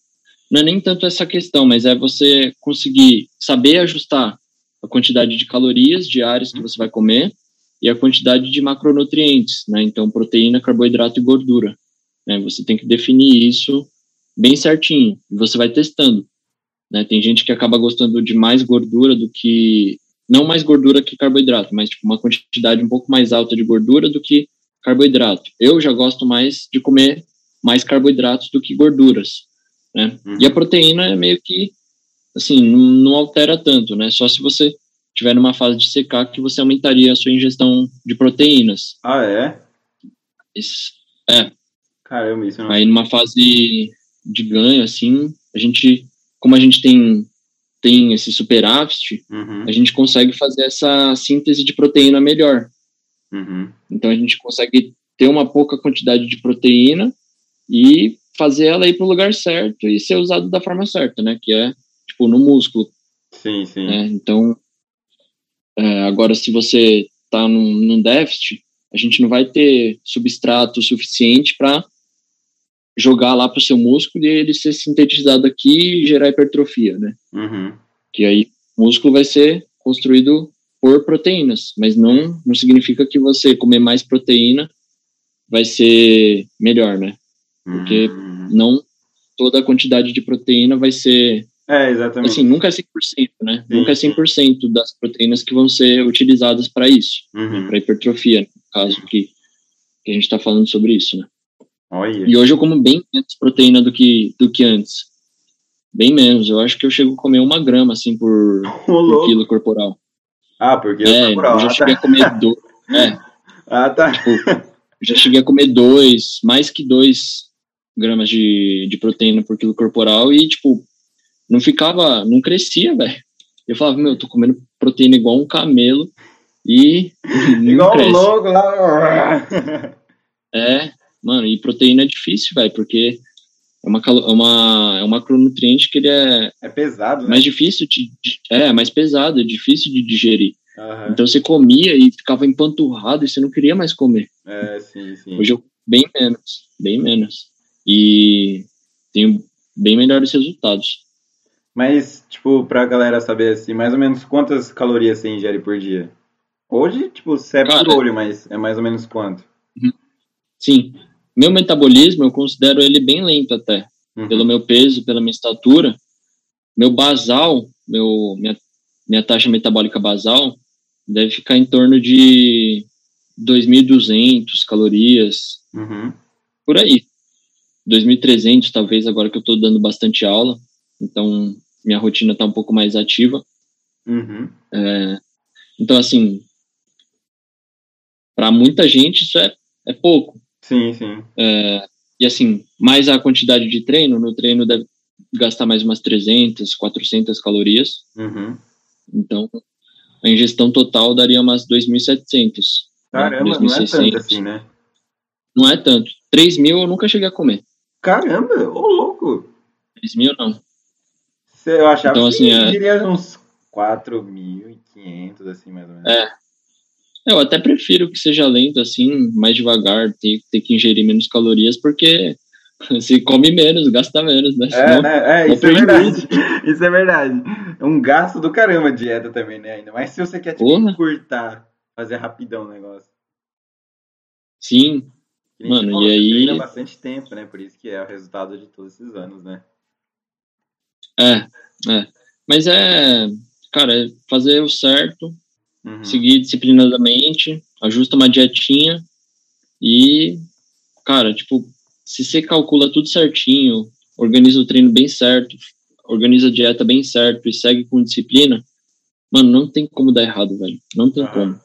Não é nem tanto essa questão, mas é você conseguir saber ajustar a quantidade de calorias diárias que você vai comer e a quantidade de macronutrientes, né? Então, proteína, carboidrato e gordura. Né? Você tem que definir isso bem certinho. E você vai testando. Né? Tem gente que acaba gostando de mais gordura do que não mais gordura que carboidrato, mas tipo, uma quantidade um pouco mais alta de gordura do que carboidrato. Eu já gosto mais de comer mais carboidratos do que gorduras, né? Uhum. E a proteína é meio que, assim, não, não altera tanto, né? Só se você tiver numa fase de secar que você aumentaria a sua ingestão de proteínas. Ah, é? Isso, é. Caramba, isso não... Aí numa fase de ganho, assim, a gente, como a gente tem tem esse superávit, uhum. a gente consegue fazer essa síntese de proteína melhor. Uhum. Então a gente consegue ter uma pouca quantidade de proteína e fazer ela ir para o lugar certo e ser usado da forma certa, né? Que é tipo no músculo. Sim, sim. Né? Então é, agora se você está num, num déficit, a gente não vai ter substrato suficiente para jogar lá para o seu músculo e ele ser sintetizado aqui e gerar hipertrofia, né? Uhum. Que aí o músculo vai ser construído por proteínas, mas não, não significa que você comer mais proteína vai ser melhor, né? Porque uhum. não toda a quantidade de proteína vai ser. É, exatamente. Assim, nunca é 100%, né? Sim. Nunca é 100% das proteínas que vão ser utilizadas para isso, uhum. para hipertrofia, no caso que, que a gente está falando sobre isso, né? Olha. E hoje eu como bem menos proteína do que, do que antes. Bem menos. Eu acho que eu chego a comer uma grama, assim, por, por quilo corporal. Ah, por quilo é, corporal. Eu já ah, cheguei tá. a comer dois. É. Ah, tá. Tipo, já cheguei a comer dois, mais que dois gramas de, de proteína por quilo corporal e, tipo, não ficava, não crescia, velho. Eu falava, meu, eu tô comendo proteína igual um camelo e. Igual um louco lá. é, mano, e proteína é difícil, velho, porque é uma, é uma, é uma macronutriente que ele é. É pesado, né? Mais difícil de. É, mais pesado, é difícil de digerir. Uhum. Então você comia e ficava empanturrado e você não queria mais comer. É, sim, sim. Hoje eu bem menos, bem menos. E tenho bem melhores resultados. Mas, tipo, pra galera saber, assim, mais ou menos quantas calorias você ingere por dia? Hoje, tipo, você é por olho, mas é mais ou menos quanto? Uhum. Sim. Meu metabolismo, eu considero ele bem lento até. Uhum. Pelo meu peso, pela minha estatura. Meu basal, meu, minha, minha taxa metabólica basal, deve ficar em torno de 2.200 calorias. Uhum. Por aí. 2.300, talvez, agora que eu estou dando bastante aula. Então, minha rotina está um pouco mais ativa. Uhum. É, então, assim, para muita gente isso é, é pouco. Sim, sim. É, e assim, mais a quantidade de treino, no treino deve gastar mais umas 300, 400 calorias. Uhum. Então, a ingestão total daria umas 2.700. Né? Caramba, né? 2.600. não é tanto assim, né? Não é tanto. 3 mil eu nunca cheguei a comer. Caramba, ô louco. 3 mil não. Eu achava então, assim, que é... diria uns 4.500, assim, mais ou menos. É. Eu até prefiro que seja lento, assim, mais devagar, ter, ter que ingerir menos calorias, porque se come menos, gasta menos, né? É, né? É, isso é verdade. Isso é verdade. É um gasto do caramba a dieta também, né? Ainda mais se você quer, tipo, Porra. encurtar, fazer rapidão o negócio. Sim. Mano, falou, e aí... treina bastante tempo, né? Por isso que é o resultado de todos esses anos, né? É, é. Mas é, cara, é fazer o certo, uhum. seguir disciplinadamente, ajusta uma dietinha e, cara, tipo, se você calcula tudo certinho, organiza o treino bem certo, organiza a dieta bem certo e segue com disciplina, mano, não tem como dar errado, velho. Não tem uhum. como.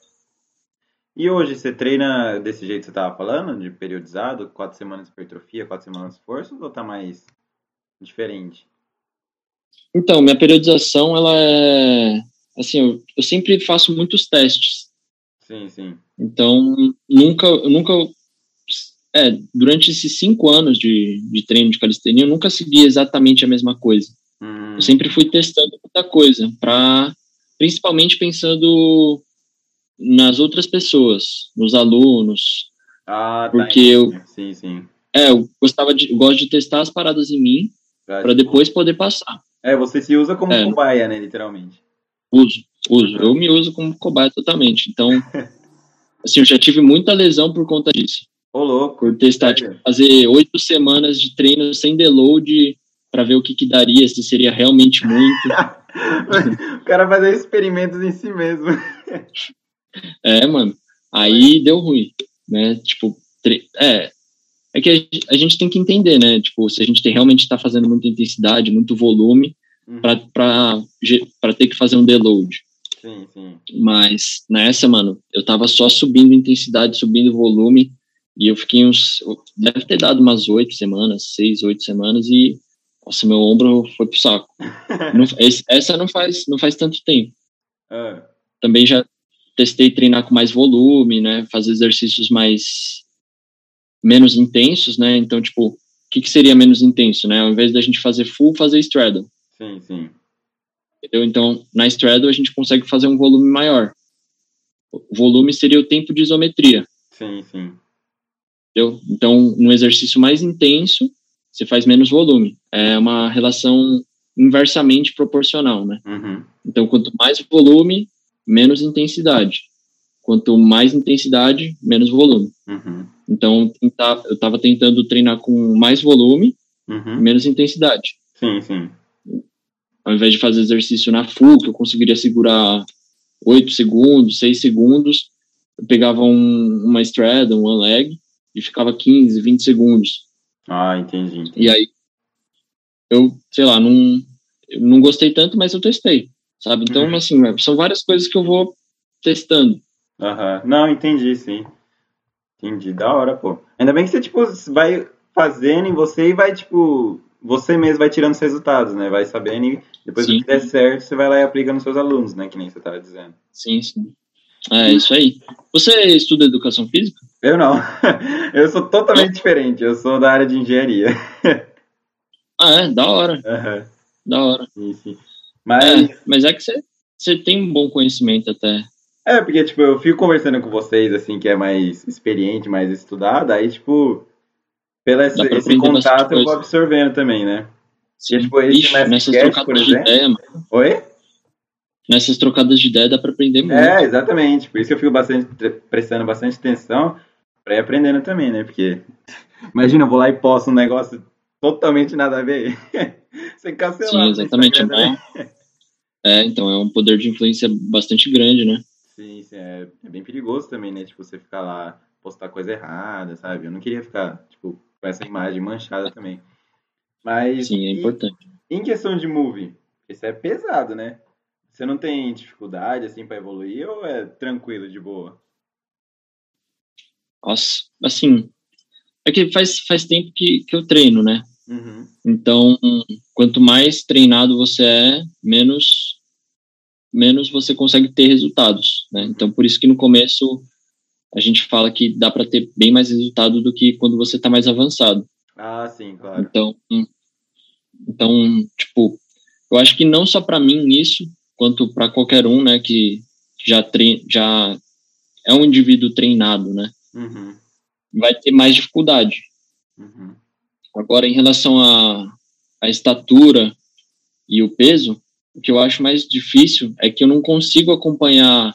E hoje você treina desse jeito que você estava falando, de periodizado, quatro semanas de hipertrofia, quatro semanas de força, ou tá mais diferente? Então, minha periodização, ela é. Assim, eu, eu sempre faço muitos testes. Sim, sim. Então, nunca, nunca. É, durante esses cinco anos de, de treino de calistenia, eu nunca segui exatamente a mesma coisa. Hum. Eu sempre fui testando muita coisa, para principalmente pensando nas outras pessoas, nos alunos. Ah, tá porque eu. Sim, sim. É, eu gostava de, eu gosto de testar as paradas em mim para depois poder passar. É, você se usa como é. cobaia, né, literalmente. Uso, uso. Eu me uso como cobaia totalmente. Então, assim, eu já tive muita lesão por conta disso. Ô, louco. Por testar, tipo, fazer oito semanas de treino sem deload para ver o que, que daria, se seria realmente muito. o cara fazer experimentos em si mesmo. é, mano. Aí deu ruim, né? Tipo, é, é que a gente tem que entender, né? Tipo, se a gente tem, realmente está fazendo muita intensidade, muito volume, uhum. para ter que fazer um deload. Sim, sim. Mas nessa, mano, eu tava só subindo intensidade, subindo volume, e eu fiquei uns. Deve ter dado umas oito semanas, seis, oito semanas, e. Nossa, meu ombro foi pro saco. não, essa não faz, não faz tanto tempo. Uh. Também já testei treinar com mais volume, né? Fazer exercícios mais menos intensos, né? Então, tipo, o que, que seria menos intenso, né? Ao invés da gente fazer full, fazer straddle. Sim, sim. Entendeu? Então, na straddle a gente consegue fazer um volume maior. O volume seria o tempo de isometria. Sim, sim. Entendeu? Então, no exercício mais intenso, você faz menos volume. É uma relação inversamente proporcional, né? Uhum. Então, quanto mais volume, menos intensidade. Quanto mais intensidade, menos volume. Uhum. Então, eu estava tentando treinar com mais volume, uhum. menos intensidade. Sim, sim. Ao invés de fazer exercício na full, que eu conseguiria segurar 8 segundos, 6 segundos, eu pegava um, uma straddle, um one leg, e ficava 15, 20 segundos. Ah, entendi. entendi. E aí, eu, sei lá, não, eu não gostei tanto, mas eu testei, sabe? Então, uhum. assim, são várias coisas que eu vou testando. Aham. Uhum. Não, entendi, sim. Entendi, da hora, pô. Ainda bem que você, tipo, vai fazendo em você e vai, tipo, você mesmo vai tirando os resultados, né? Vai sabendo e depois sim. do que der certo, você vai lá e aplica nos seus alunos, né? Que nem você tava dizendo. Sim, sim. É, isso aí. Você estuda educação física? Eu não. Eu sou totalmente diferente. Eu sou da área de engenharia. Ah, é? Da hora. Uhum. Da hora. Sim, sim. Mas é, mas é que você, você tem um bom conhecimento até. É, porque, tipo, eu fico conversando com vocês, assim, que é mais experiente, mais estudado, aí, tipo, pelo esse, esse contato eu vou absorvendo também, né? Sim. E, tipo, esse Ixi, nessas trocadas de ideia, mano. Oi? Nessas trocadas de ideia dá pra aprender muito. É, exatamente. Por isso que eu fico bastante, prestando bastante atenção pra ir aprendendo também, né? Porque, imagina, eu vou lá e posto um negócio totalmente nada a ver. Sem cancelar. Sim, exatamente. É, bom. é, então, é um poder de influência bastante grande, né? Sim, sim é, é, bem perigoso também, né? Tipo, você ficar lá, postar coisa errada, sabe? Eu não queria ficar, tipo, com essa imagem manchada também. Mas. Sim, é importante. Em questão de movie, isso é pesado, né? Você não tem dificuldade, assim, para evoluir ou é tranquilo, de boa? Nossa, assim, é que faz, faz tempo que, que eu treino, né? Uhum. Então, quanto mais treinado você é, menos menos você consegue ter resultados, né? Então, por isso que no começo a gente fala que dá para ter bem mais resultado do que quando você está mais avançado. Ah, sim, claro. Então, então, tipo, eu acho que não só para mim isso, quanto para qualquer um, né, que já já é um indivíduo treinado, né? Uhum. Vai ter mais dificuldade. Uhum. Agora, em relação à a, a estatura e o peso, o que eu acho mais difícil é que eu não consigo acompanhar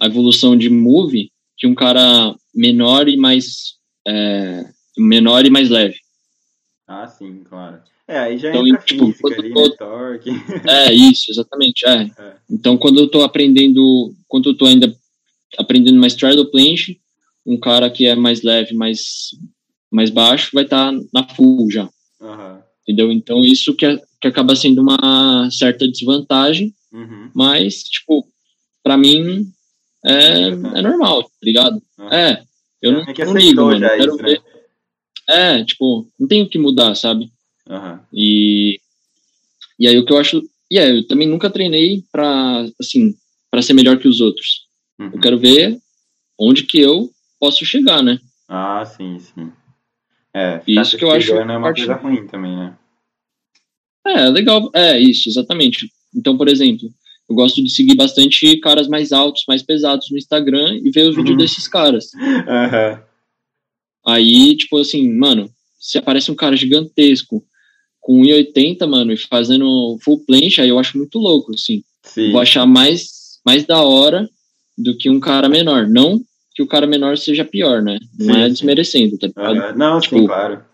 a evolução de move que um cara menor e mais é, menor e mais leve. Ah, sim, claro. É, aí já então, entra tipo, física ali, tô... né, torque. É, isso, exatamente, é. é. Então, quando eu tô aprendendo, quando eu tô ainda aprendendo mais straddle planche, um cara que é mais leve, mais, mais baixo, vai estar tá na full já. Uhum. Entendeu? Então, isso que, é, que acaba sendo uma certa desvantagem, uhum. mas, tipo, para mim é, é normal, tá ligado? Uhum. É, eu não, é não ligo, mano. quero isso, né? ver. Né? É, tipo, não tenho que mudar, sabe? Uhum. E, e aí o que eu acho. E yeah, é, eu também nunca treinei pra, assim, pra ser melhor que os outros. Uhum. Eu quero ver onde que eu posso chegar, né? Ah, sim, sim. É, isso que eu acho. É uma coisa ruim também, né? É, legal. É, isso, exatamente. Então, por exemplo, eu gosto de seguir bastante caras mais altos, mais pesados no Instagram e ver os vídeos uhum. desses caras. Uhum. Aí, tipo assim, mano, se aparece um cara gigantesco com 1,80, mano, e fazendo full planche, aí eu acho muito louco, assim. Sim. Vou achar mais, mais da hora do que um cara menor. Não que o cara menor seja pior, né? Não sim, é desmerecendo, tá ligado? Uhum. Não, tipo, sim, claro.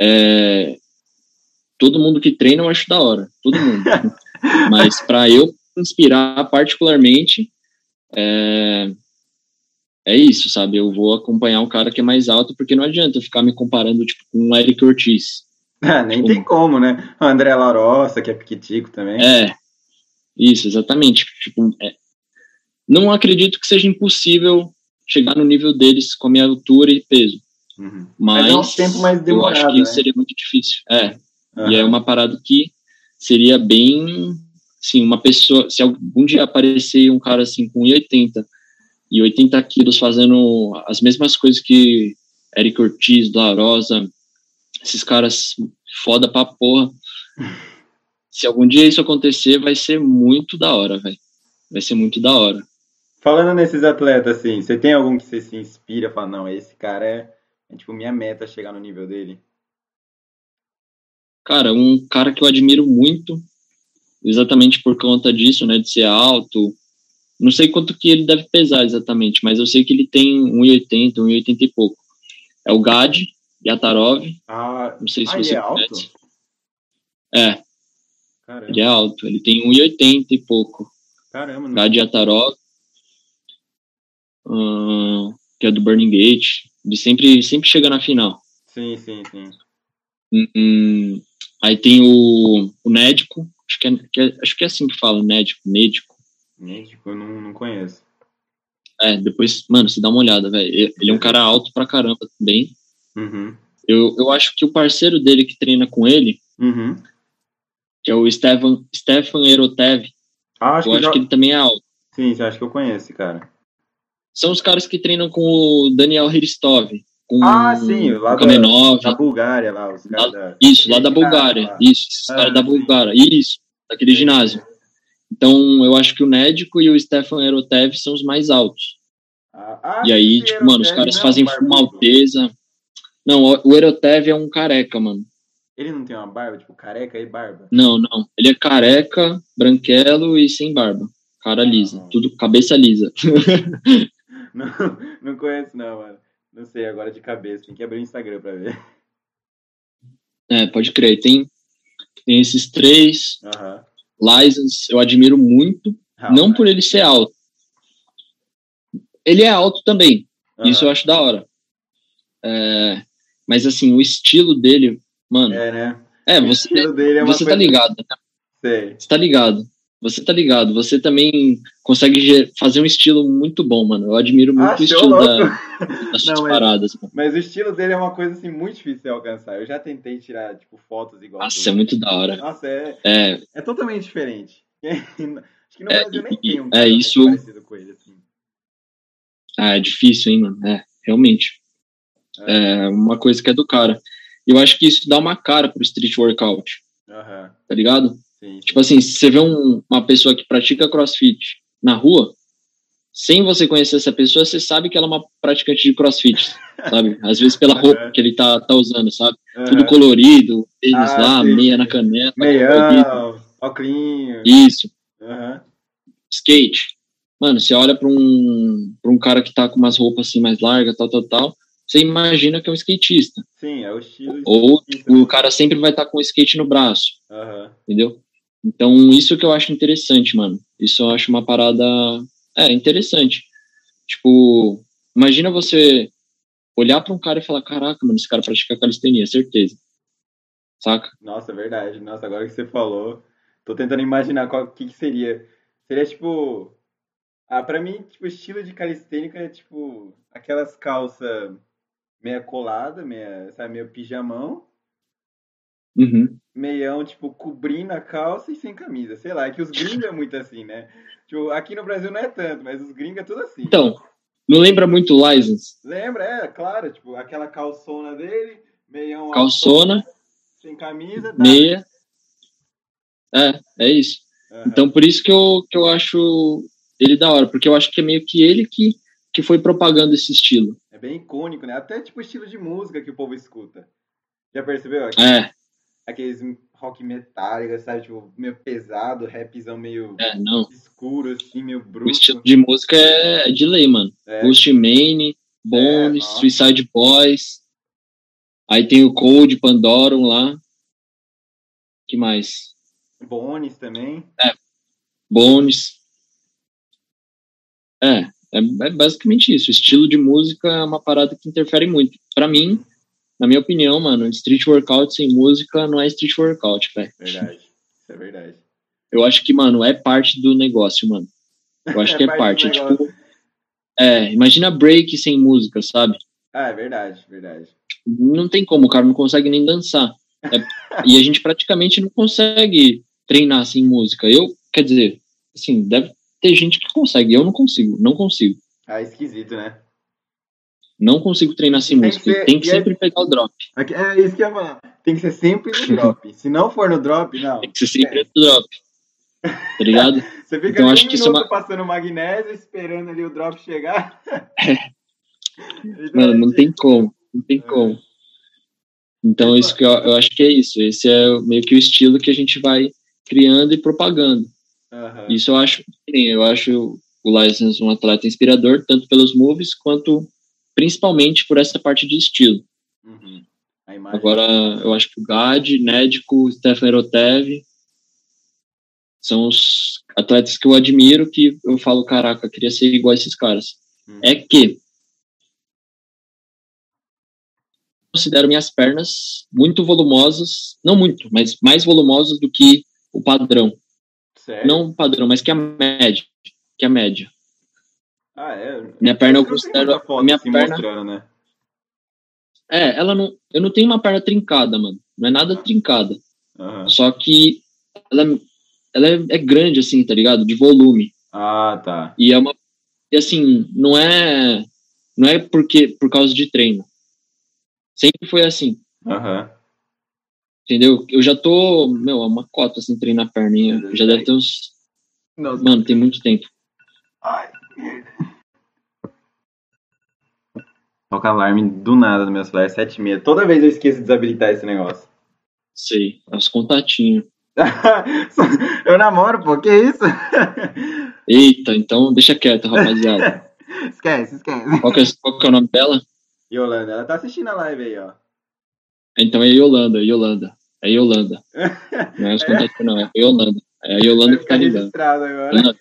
É, todo mundo que treina eu acho da hora, todo mundo. Mas para eu inspirar particularmente, é, é isso, sabe? Eu vou acompanhar um cara que é mais alto, porque não adianta eu ficar me comparando tipo, com o Eric Ortiz. Ah, nem tipo, tem como, né? O André Larossa, que é piquitico também. É, isso, exatamente. Tipo, é, não acredito que seja impossível chegar no nível deles com a minha altura e peso. Uhum. Mas, Mas é um tempo mais demorado, eu acho que né? seria muito difícil. É, Uhum. E é uma parada que seria bem, sim, uma pessoa, se algum dia aparecer um cara assim com 1,80 e 80 quilos fazendo as mesmas coisas que Eric Ortiz, Larosa, esses caras foda pra porra. se algum dia isso acontecer, vai ser muito da hora, velho. Vai ser muito da hora. Falando nesses atletas, assim, você tem algum que você se inspira, fala, não, esse cara é, é tipo minha meta chegar no nível dele? Cara, um cara que eu admiro muito, exatamente por conta disso, né, de ser alto. Não sei quanto que ele deve pesar exatamente, mas eu sei que ele tem 1,80, 1,80 e pouco. É o Gad Yatarov. Ah, não sei se ah, você ele é conhece. alto? É. Caramba. Ele é alto, ele tem 1,80 e pouco. Caramba, não. Gad Yatarov, uh, que é do Burning Gate. Ele sempre, sempre chega na final. Sim, sim, sim. Hum, Aí tem o, o médico, acho que, é, que é, acho que é assim que fala, médico, médico. Médico, eu não, não conheço. É, depois, mano, você dá uma olhada, velho. Ele é um cara alto pra caramba também. Uhum. Eu, eu acho que o parceiro dele que treina com ele, uhum. que é o Stefan, Stefan Erotev, ah, acho eu que acho já... que ele também é alto. Sim, acha que eu conheço, cara. São os caras que treinam com o Daniel Hiristov. Com ah, sim, lá da, da Bulgária, lá, os caras da, Isso, lá da Bulgária. Lá. Isso, os ah, caras da Bulgária. Isso, daquele ginásio. Então, eu acho que o Nédico e o Stefan Erotev são os mais altos. Ah, ah e aí, tipo, mano, os caras fazem fuma alteza. Não, o Erotev é um careca, mano. Ele não tem uma barba, tipo, careca e barba? Não, não. Ele é careca, branquelo e sem barba. Cara ah, lisa. Tudo cabeça lisa. não, não conheço, não, mano. Não sei agora de cabeça. Tem que abrir o Instagram pra ver. É, pode crer. Tem, tem esses três. Uhum. Eu admiro muito. Ah, não por ele ser alto. Ele é alto também. Uhum. Isso eu acho da hora. É, mas assim, o estilo dele, mano. É, né? É, você, é você tá ligado, né? Sei. Você tá ligado. Você tá ligado, você também consegue fazer um estilo muito bom, mano. Eu admiro muito ah, o estilo da, das Não, paradas. Mano. Mas o estilo dele é uma coisa assim muito difícil de alcançar. Eu já tentei tirar tipo fotos igual. Nossa, é muito da hora. Nossa, é, é, é totalmente diferente. Acho que no é, Brasil nem tem um é, isso... parecido com ele assim. Ah, é difícil, hein, mano. É, realmente. É. é uma coisa que é do cara. Eu acho que isso dá uma cara pro street workout. Uhum. Tá ligado? Tipo assim, se você vê um, uma pessoa que pratica crossfit na rua, sem você conhecer essa pessoa, você sabe que ela é uma praticante de crossfit, sabe? Às vezes pela roupa que ele tá, tá usando, sabe? Uhum. Tudo colorido, tênis ah, lá, sim. meia na canela. Meião, óculos. Isso. Uhum. Skate. Mano, você olha pra um, pra um cara que tá com umas roupas assim mais largas, tal, tal, tal, você imagina que é um skatista. Sim, é o estilo. Ou o cara sempre vai estar tá com o skate no braço. Uhum. Entendeu? Então, isso que eu acho interessante, mano. Isso eu acho uma parada. É, interessante. Tipo, imagina você olhar para um cara e falar: caraca, mano, esse cara pratica calistenia, certeza. Saca? Nossa, é verdade. Nossa, agora que você falou, tô tentando imaginar qual que, que seria. Seria tipo. Ah, pra mim, tipo, estilo de calistênica é tipo aquelas calças meia colada, meia, sabe, meio pijamão. Uhum. Meião, tipo, cobrindo a calça e sem camisa. Sei lá, é que os gringos é muito assim, né? Tipo, aqui no Brasil não é tanto, mas os gringos é tudo assim. Então, não lembra muito o License? Lembra, é, claro. Tipo, aquela calçona dele, meião Calçona. Alto, sem camisa. Tá. Meia. É, é isso. Uhum. Então, por isso que eu, que eu acho ele da hora, porque eu acho que é meio que ele que, que foi propagando esse estilo. É bem icônico, né? Até tipo o estilo de música que o povo escuta. Já percebeu? Aqui? É aqueles rock metálico, sabe? Tipo, meio pesado, rapzão meio é, escuro, assim, meio bruto. O estilo de música é de lei, mano. É. Ghost Mane, Bones, é, Suicide Boys. Aí tem o Cold, Pandorum lá. que mais? Bones também. É. Bones. É, é, é basicamente isso. O estilo de música é uma parada que interfere muito. Para mim, na minha opinião, mano, street workout sem música não é street workout, velho. Verdade, isso é verdade. Eu acho que, mano, é parte do negócio, mano. Eu acho é que é parte. É tipo. É, imagina break sem música, sabe? Ah, é verdade, verdade. Não tem como, o cara não consegue nem dançar. É, e a gente praticamente não consegue treinar sem música. Eu, quer dizer, assim, deve ter gente que consegue, eu não consigo, não consigo. Ah, esquisito, né? Não consigo treinar sem tem música. Ser, tem que sempre é, pegar o drop. É isso que eu ia falar. Tem que ser sempre no drop. Se não for no drop, não. Tem que ser sempre é. no drop. Tá ligado? Você fica então, um acho que isso é uma... passando magnésio, esperando ali o drop chegar. Mano, não tem como. Não tem é. como. Então, isso que eu, eu, acho que é isso. Esse é meio que o estilo que a gente vai criando e propagando. Uhum. Isso eu acho, eu acho o License um atleta inspirador, tanto pelos moves quanto principalmente por essa parte de estilo. Uhum. Agora, eu acho que o Gad, Nédico, Stefan Erotev são os atletas que eu admiro, que eu falo, caraca, queria ser igual a esses caras. Uhum. É que considero minhas pernas muito volumosas, não muito, mas mais volumosas do que o padrão. Não o padrão, mas que a média, que a média. Ah, é? Minha perna eu considero. Foto, minha assim, perna. Né? É, ela não. Eu não tenho uma perna trincada, mano. Não é nada trincada. Uhum. Só que ela, ela é, é, grande, assim, tá ligado? De volume. Ah, tá. E é uma. E assim, não é. Não é porque por causa de treino. Sempre foi assim. Aham. Entendeu? Eu já tô, meu, é uma cota assim, treinar a perninha. Já deve ter uns. Nossa. Mano, tem muito tempo. Ai, Toca alarme do nada no meu celular, 7 e meia. Toda vez eu esqueço de desabilitar esse negócio. Sei, é os contatinhos. eu namoro, pô, que isso? Eita, então deixa quieto, rapaziada. esquece, esquece. Qual que, é, qual que é o nome dela? Yolanda, ela tá assistindo a live aí, ó. Então é Yolanda, Yolanda. É Yolanda. Não é os contatos, não, é Yolanda. É a Yolanda que tá ligando. agora.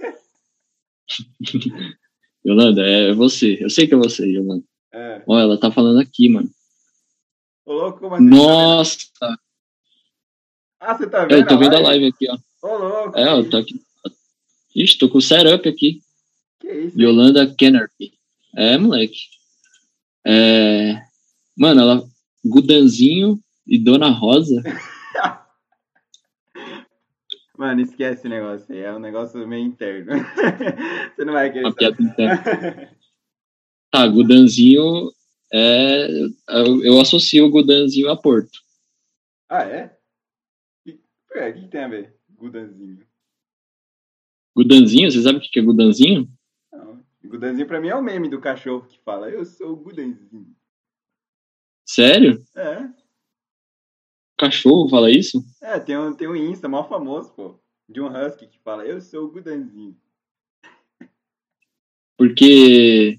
Yolanda. É você. Eu sei que é você, Yolanda. É. Ó, ela tá falando aqui, mano. Ô, louco, como assim? Nossa! Ah, você tá vendo? É, eu tô vendo a live aqui, ó. Ô, louco. É, eu tô aqui. Ixi, tô com o setup aqui. Que isso? Yolanda Kennerby. É, moleque. É... Mano, ela. Gudanzinho e Dona Rosa. Mano, esquece esse negócio aí. É um negócio meio interno. você não vai querer Uma saber. Tá, Gudanzinho é. Eu, associo o Gudanzinho a Porto. ah, é? O que, que tem a ver? Gudanzinho. Gudanzinho, você sabe o que que é Gudanzinho? Não. Gudanzinho pra mim é o meme do cachorro que fala, eu sou o Gudanzinho. Sério? É. Cachorro fala isso? É, tem um, tem um Insta mó famoso, pô. De um husky que fala, eu sou o Gudanzinho. Porque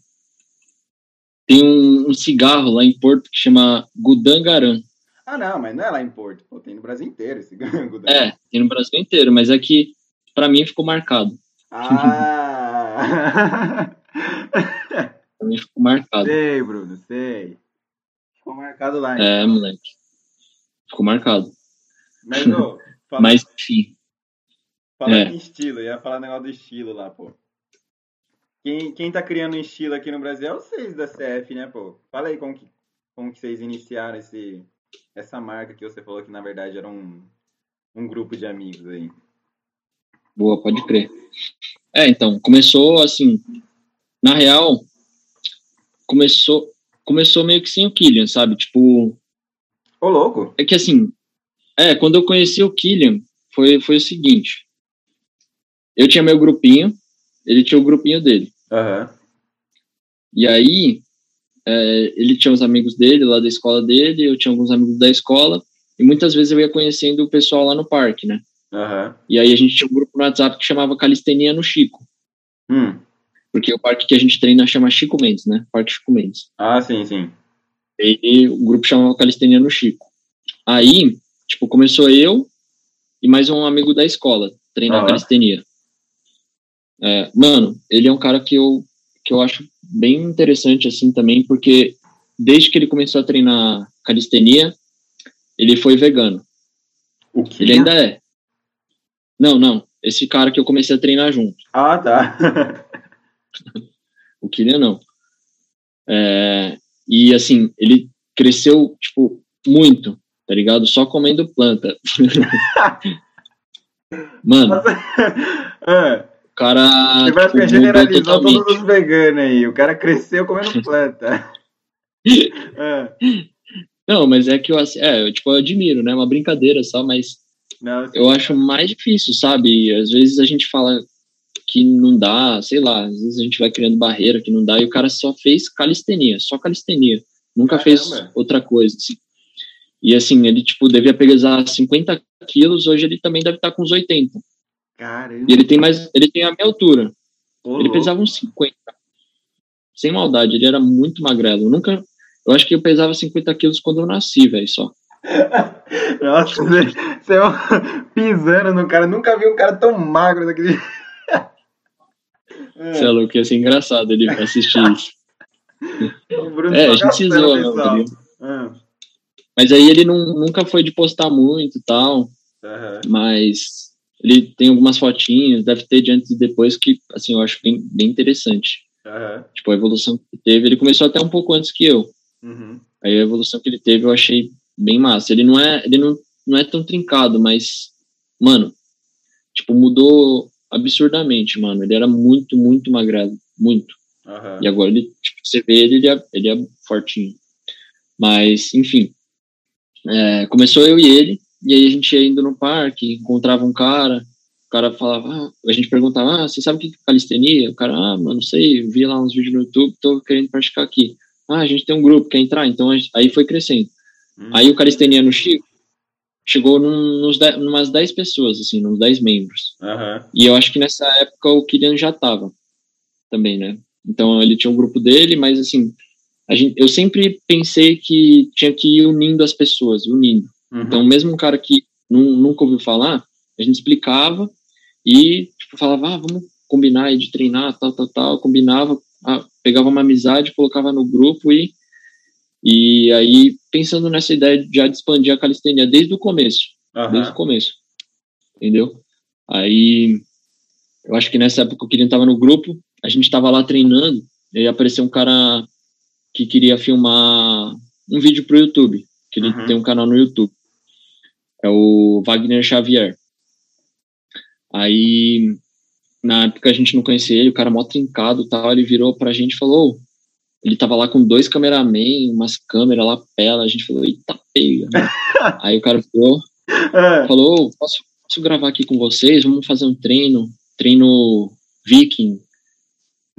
tem um, um cigarro lá em Porto que chama Gudangaran. Ah, não, mas não é lá em Porto. Pô, tem no Brasil inteiro esse Gudanzinho. É, tem no Brasil inteiro, mas é que pra mim ficou marcado. Ah! Pra mim ficou marcado. sei, Bruno, sei. Ficou marcado lá. É, então. moleque. Ficou marcado. Mas, ô, fala, Mas, enfim. fala é. em estilo. Ia falar negócio do estilo lá, pô. Quem, quem tá criando estilo aqui no Brasil é vocês da CF, né, pô? Fala aí como que, como que vocês iniciaram esse, essa marca que você falou que, na verdade, era um, um grupo de amigos aí. Boa, pode crer. É, então, começou assim. Na real, começou, começou meio que sem o Killian, sabe? Tipo, Ô, louco! é que assim, é, quando eu conheci o Killian, foi, foi o seguinte. Eu tinha meu grupinho, ele tinha o grupinho dele. Aham. E aí, é, ele tinha os amigos dele lá da escola dele, eu tinha alguns amigos da escola, e muitas vezes eu ia conhecendo o pessoal lá no parque, né? Aham. E aí a gente tinha um grupo no WhatsApp que chamava Calistenia no Chico, Hum. porque o parque que a gente treina chama Chico Mendes, né? Parque Chico Mendes. Ah, sim, sim. E o grupo chamava Calistenia no Chico. Aí, tipo, começou eu e mais um amigo da escola treinar Aham. calistenia. É, mano, ele é um cara que eu, que eu acho bem interessante, assim, também, porque desde que ele começou a treinar calistenia, ele foi vegano. O que? Ele ainda é. Não, não. Esse cara que eu comecei a treinar junto. Ah, tá. O Kylian não. É, e assim, ele cresceu, tipo, muito, tá ligado? Só comendo planta. Mano, Ah, o cara. Você vai tipo, ficar mudou generalizando todos os veganos aí. O cara cresceu comendo planta. Ah, Não, mas é que eu, assim, é, eu, tipo, eu admiro, né? Uma brincadeira só, mas não, eu acho mais difícil, sabe? Às vezes a gente fala que não dá, sei lá, às vezes a gente vai criando barreira que não dá, e o cara só fez calistenia, só calistenia. Nunca fez Caramba. outra coisa, assim. E assim, ele, tipo, devia pesar 50 quilos, hoje ele também deve estar com uns 80. Caramba. E ele tem mais, ele tem a minha altura. Ele pesava uns 50. Sem maldade, ele era muito magrelo. Eu nunca. Eu acho que eu pesava 50 quilos quando eu nasci, velho, só. Nossa, você, você é pisando no cara. Nunca vi um cara tão magro daquele. É, Você é louco, ia ser engraçado ele assistir isso. É, a gente se gastando, zoa, mesmo, tá ligado? Mas aí ele não, nunca foi de postar muito e tal, aham. mas ele tem algumas fotinhas, deve ter de antes e depois, que, assim, eu acho bem, bem interessante. Aham. Tipo, a evolução que teve. Ele começou até um pouco antes que eu. Uhum. Aí a evolução que ele teve eu achei bem massa. Ele não é, ele não, não é tão trincado, mas, mano, tipo, mudou absurdamente, mano. Ele era muito, muito magrelo. Muito. Uhum. E agora ele, tipo, você vê ele, ele é, ele é fortinho. Mas, enfim. É, começou eu e ele, e aí a gente ia indo no parque, encontrava um cara, o cara falava, ah, a gente perguntava, ah, você sabe o que é calistenia? O cara, ah, mano, não sei, vi lá uns vídeos no YouTube, tô querendo praticar aqui. Ah, a gente tem um grupo, quer entrar? Então aí foi crescendo. Hum. Aí o calistenia no Chico chegou num, nos dez, umas 10 pessoas, assim, uns 10 membros. Uhum. E eu acho que nessa época o Kylian já tava também, né? Então ele tinha um grupo dele, mas assim, a gente, eu sempre pensei que tinha que ir unindo as pessoas, unindo. Uhum. Então, mesmo um cara que nunca ouviu falar, a gente explicava e tipo, falava, ah, vamos combinar de treinar, tal, tal, tal, combinava, ah, pegava uma amizade, colocava no grupo e e aí pensando nessa ideia já de expandir a calistenia desde o começo, uhum. desde o começo, entendeu? Aí eu acho que nessa época o Kirin estava no grupo, a gente estava lá treinando, e aí apareceu um cara que queria filmar um vídeo para o YouTube, que ele uhum. tem um canal no YouTube. É o Wagner Xavier. Aí, na época a gente não conhecia ele, o cara mó trincado e tal, ele virou pra gente e falou, ele tava lá com dois cameramen, umas câmeras lá pela, a gente falou, eita pega. Aí o cara falou, é. falou, posso, posso gravar aqui com vocês? Vamos fazer um treino, treino viking.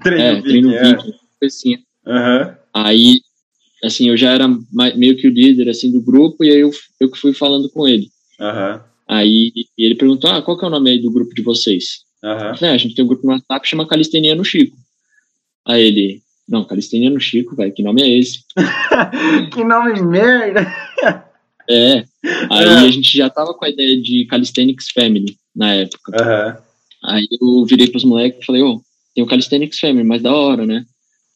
Treino é, viking, treino é. viking, assim. Uhum. Aí, assim, eu já era meio que o líder, assim, do grupo, e aí eu, eu que fui falando com ele. Uhum. Aí ele perguntou, ah, qual que é o nome aí do grupo de vocês? Uhum. Falei, ah, a gente tem um grupo no WhatsApp que chama Calistenia no Chico. Aí ele, não, Calistenia no Chico, velho, que nome é esse? que nome merda! É, aí é. a gente já tava com a ideia de Calisthenics Family na época. Uhum. Aí eu virei pros moleques e falei, ô, oh, tem o Calisthenics Family, mas da hora, né?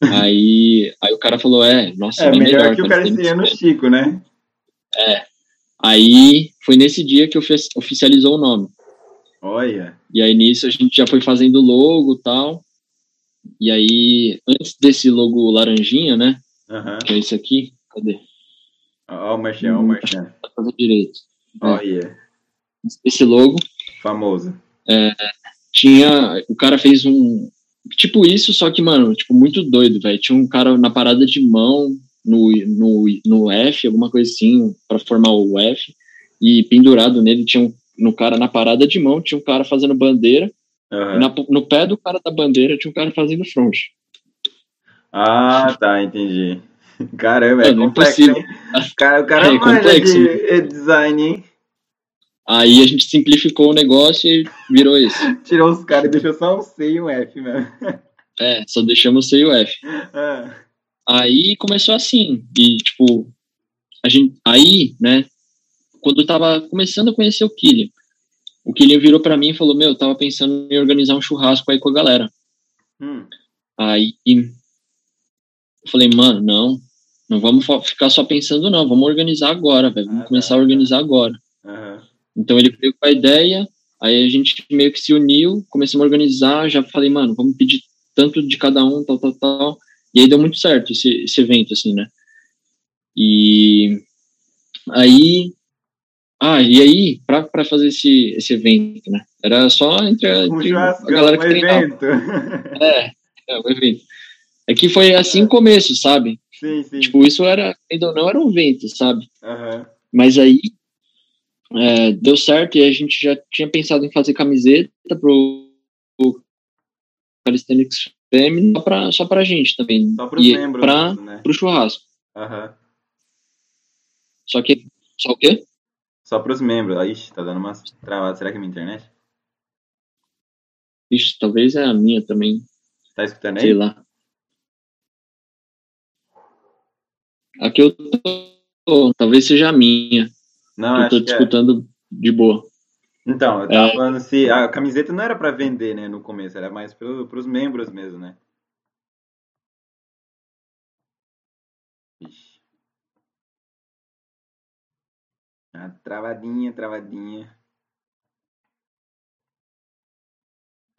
Aí, aí o cara falou, é, nossa, é, melhor, melhor que o cara esteja no Chico, né? É. Aí foi nesse dia que oficializou o nome. Olha. E aí nisso a gente já foi fazendo logo e tal. E aí, antes desse logo laranjinha, né? Uhum. Que é esse aqui. Cadê? Ó, oh, o Marchão, ó, o Marchão. Tá fazendo direito. Olha. É. Esse logo. Famoso. É, tinha. O cara fez um, tipo isso, só que, mano, tipo, muito doido, velho. Tinha um cara na parada de mão, no, no, no F, alguma coisa assim, para formar o F, e pendurado nele tinha um, no cara, na parada de mão, tinha um cara fazendo bandeira, uhum. na, no pé do cara da bandeira tinha um cara fazendo front. Ah, tá, entendi. Caramba, é, é complexo? Cara, o cara é, é complexo. de design, hein? Aí a gente simplificou o negócio e virou isso. Tirou os caras e deixou só um C e um F mesmo. É, só deixamos o C e o F. É. Aí começou assim, e tipo, a gente, aí, né, quando eu tava começando a conhecer o Killian, o Killian virou para mim e falou, meu, eu tava pensando em organizar um churrasco aí com a galera. Hum. Aí eu falei, mano, não, não vamos ficar só pensando não, vamos organizar agora, velho, vamos ah, começar tá. a organizar agora. Uhum. Então ele veio com a ideia, aí a gente meio que se uniu, começamos a organizar, já falei, mano, vamos pedir tanto de cada um, tal, tal, tal. E aí deu muito certo esse, esse evento, assim, né? E aí. Ah, e aí, pra, pra fazer esse, esse evento, né? Era só entre, a, entre a galera que um treinava. Evento. É, é, um evento. É que foi assim o começo, sabe? Sim, sim. Tipo, isso era, ainda não era um evento, sabe? Uhum. Mas aí é, deu certo e a gente já tinha pensado em fazer camiseta pro, pro Calisthenics Family só pra, só pra gente também. Só pros e membros, pra, né? Pro churrasco. Uhum. Só que. Só o quê? Só pros membros. Ixi, tá dando umas travadas. Será que é minha internet? Ixi, talvez é a minha também. Tá escutando aí? Sei lá. Aqui eu tô. Talvez seja a minha. Não, eu tô disputando é. de boa. Então, eu tava é... falando se a camiseta não era para vender, né, no começo, era mais para os membros mesmo, né? Ah, travadinha, travadinha.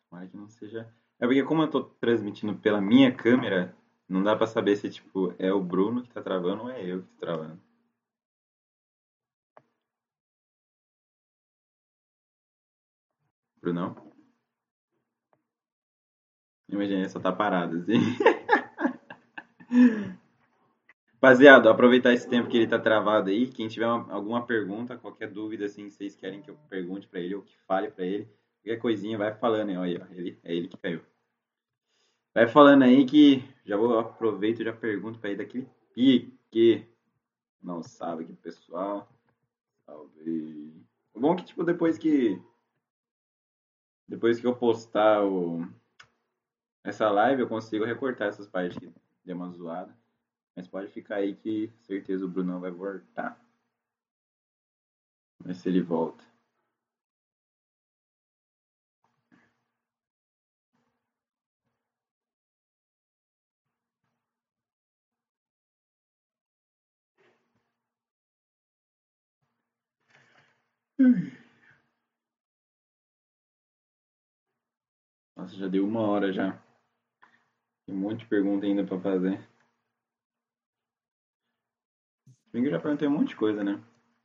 Tomara que não seja. É porque como eu tô transmitindo pela minha câmera, não dá para saber se tipo é o Bruno que tá travando ou é eu que tô travando. Brunão? Imagina, só tá parado, assim. Rapaziada, aproveitar esse tempo que ele tá travado aí. Quem tiver uma, alguma pergunta, qualquer dúvida, assim, vocês querem que eu pergunte para ele ou que fale para ele, qualquer coisinha, vai falando aí. Olha, ele, é ele que caiu. Vai falando aí que já vou aproveito e já pergunto para ele daquele pique. Não sabe que pessoal. Salve. O bom é que, tipo, depois que. Depois que eu postar o, essa live, eu consigo recortar essas partes que deu uma zoada. Mas pode ficar aí que certeza o Brunão vai voltar. Ver se ele volta. Nossa, já deu uma hora já. Tem um monte de pergunta ainda para fazer. Bem que eu já perguntei um monte de coisa, né?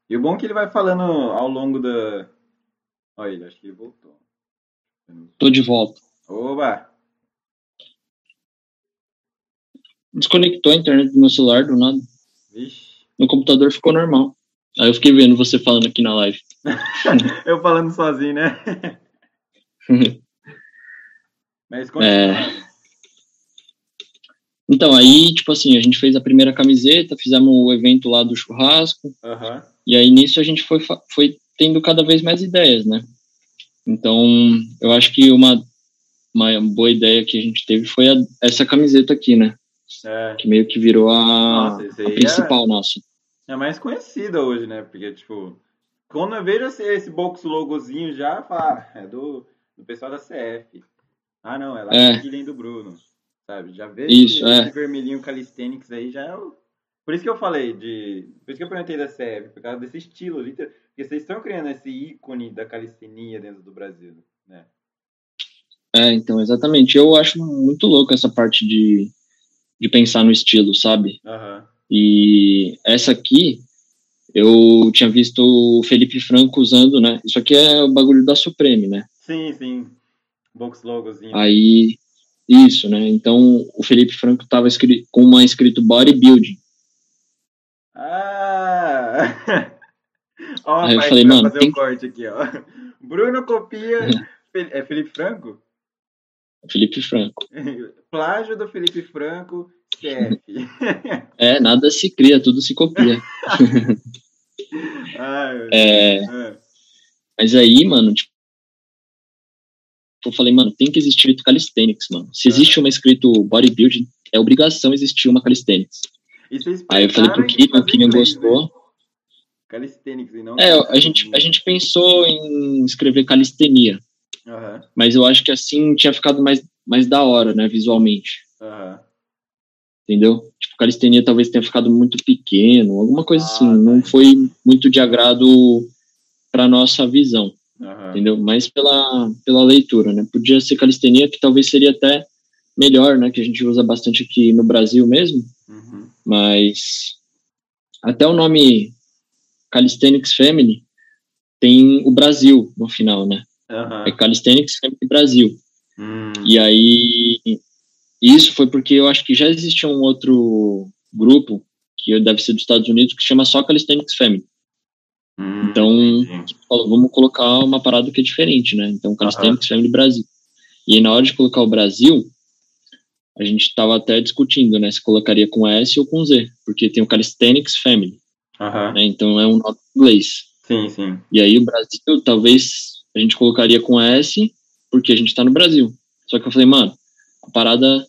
E o bom é que ele vai falando ao longo da. Olha ele, acho que ele voltou. Tô de volta. Oba! Desconectou a internet do meu celular do nada. Vixe. Meu computador ficou normal. Aí eu fiquei vendo você falando aqui na live. eu falando sozinho, né? Mas continua. É... Então, aí, tipo assim, a gente fez a primeira camiseta, fizemos o evento lá do churrasco, uhum. e aí nisso a gente foi, foi tendo cada vez mais ideias, né? Então, eu acho que uma, uma boa ideia que a gente teve foi a, essa camiseta aqui, né? É. Que meio que virou a, nossa, a principal é, nossa. É mais conhecida hoje, né? Porque, tipo, quando eu vejo esse, esse box logozinho já, fala, ah, é do, do pessoal da CF. Ah, não, é lá é. do Bruno sabe? Já vê Isso, esse, é. esse vermelhinho calisthenics aí já é o... Por isso que eu falei de... Por isso que eu perguntei da CF, por causa desse estilo, literal... porque vocês estão criando esse ícone da calistenia dentro do Brasil, né? É, então, exatamente. Eu acho muito louco essa parte de, de pensar no estilo, sabe? Uhum. E essa aqui, eu tinha visto o Felipe Franco usando, né? Isso aqui é o bagulho da Supreme, né? Sim, sim. Box logozinho. Aí, isso, né? Então o Felipe Franco estava com uma escrito bodybuilding. Ah! ó, Aí eu falei, mano, fazer tem... um corte aqui, ó. Bruno copia. é Felipe Franco? Felipe Franco. Plágio do Felipe Franco, CF. é, nada se cria, tudo se copia. Ai, é... é... Mas aí, mano, tipo, eu falei, mano, tem que existir calisthenics, mano. Se existe uma escrito bodybuilding, é obrigação existir uma calisthenics. Aí eu falei pro Kilian, o Kilian gostou. Né? Calisthenics e não. É, a gente, a gente pensou em escrever calistenia. Uhum. Mas eu acho que assim tinha ficado mais, mais da hora, né, visualmente. Uhum. Entendeu? Tipo, calistenia talvez tenha ficado muito pequeno, alguma coisa ah, assim. Não tá. foi muito de agrado para nossa visão. Uhum. Entendeu? Mas pela, pela leitura, né? Podia ser calistenia, que talvez seria até melhor, né? Que a gente usa bastante aqui no Brasil mesmo. Uhum. Mas até o nome Calisthenics Family tem o Brasil no final, né? Uhum. É Calisthenics Family Brasil. Uhum. E aí, isso foi porque eu acho que já existia um outro grupo, que deve ser dos Estados Unidos, que chama só Calisthenics Family. Hum, então, vamos colocar uma parada que é diferente, né? Então, Calisthenics uhum. Family Brasil. E aí, na hora de colocar o Brasil, a gente estava até discutindo, né? Se colocaria com S ou com Z, porque tem o Calisthenics Family. Uhum. Né? Então, é um nome em inglês. Sim, sim. E aí, o Brasil, talvez a gente colocaria com S, porque a gente está no Brasil. Só que eu falei, mano, a parada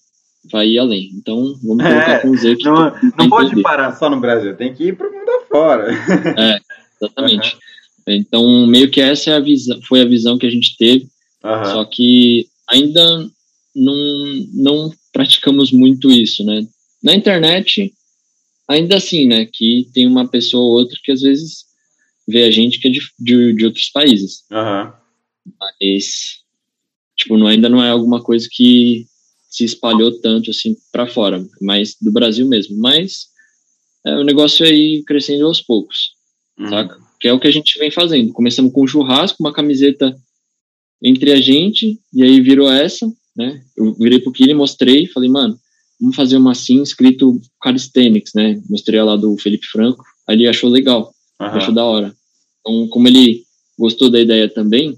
vai ir além. Então, vamos colocar é, com Z. Não não pode parar só no Brasil, tem que ir para o mundo afora. É. Exatamente. Uhum. Então, meio que essa é a visão, foi a visão que a gente teve, uhum. só que ainda não, não praticamos muito isso, né? Na internet, ainda assim, né? Que tem uma pessoa ou outra que às vezes vê a gente que é de, de, de outros países. Uhum. Mas, tipo, não, ainda não é alguma coisa que se espalhou tanto assim para fora, mas do Brasil mesmo. Mas é, o negócio é ir crescendo aos poucos uhum. saca? Que é o que a gente vem fazendo. Começamos com um churrasco, uma camiseta entre a gente, e aí virou essa, né? Eu virei pro Kili, mostrei, falei, mano, vamos fazer uma assim, escrito calisthenics, né? Mostrei lá do Felipe Franco, aí ele achou legal, uhum. achou da hora. Então, como ele gostou da ideia também,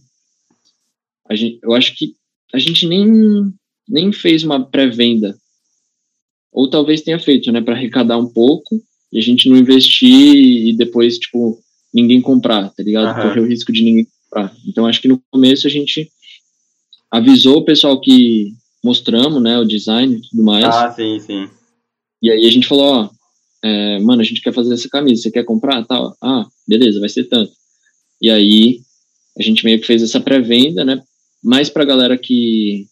a gente, eu acho que a gente nem, nem fez uma pré-venda. Ou talvez tenha feito, né, para arrecadar um pouco e a gente não investir e depois, tipo, ninguém comprar, tá ligado? Uhum. Correr o risco de ninguém comprar. Então, acho que no começo a gente avisou o pessoal que mostramos, né, o design e tudo mais. Ah, sim, sim. E aí a gente falou, ó, é, mano, a gente quer fazer essa camisa, você quer comprar? Tal. Ah, beleza, vai ser tanto. E aí a gente meio que fez essa pré-venda, né, mais pra galera que,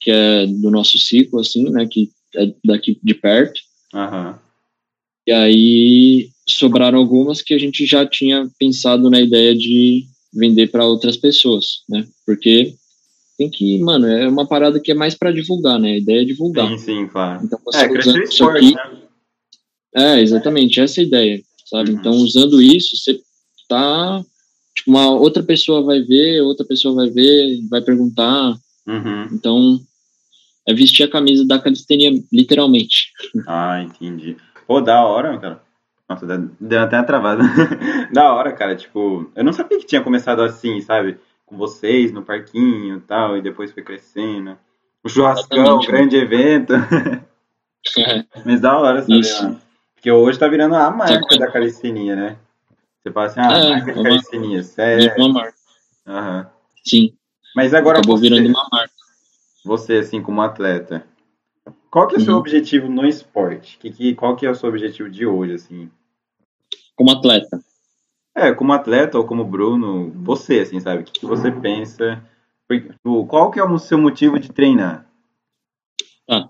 que é do nosso ciclo, assim, né, que é daqui de perto. Aham. Uhum. E aí sobraram algumas que a gente já tinha pensado na ideia de vender para outras pessoas, né? Porque tem que, mano, é uma parada que é mais para divulgar, né? A ideia é divulgar. Sim, sim, claro. Então, você é, usando isso aqui, né? É, exatamente, essa é a ideia, sabe? Uhum. Então, usando isso, você tá. Tipo, uma outra pessoa vai ver, outra pessoa vai ver, vai perguntar. Uhum. Então, é vestir a camisa da calistenia, literalmente. Ah, entendi. Pô, da hora, cara. Nossa, deu até uma travada. da hora, cara. Tipo, eu não sabia que tinha começado assim, sabe? com vocês no parquinho e tal, e depois foi crescendo. O churrascão, o grande evento. Mas da hora saber, Isso. Porque hoje tá virando a marca da calistenia, né? Você fala assim, ah, é, marca de calistenia, sério. Uma marca. Uhum. Sim. Mas agora Acabou você, virando uma marca. Você, assim, como atleta, qual que é o seu uhum. objetivo no esporte? Que, que, qual que é o seu objetivo de hoje, assim? Como atleta? É, como atleta ou como Bruno, você, assim, sabe? O que, que você pensa? Tipo, qual que é o seu motivo de treinar? Ah,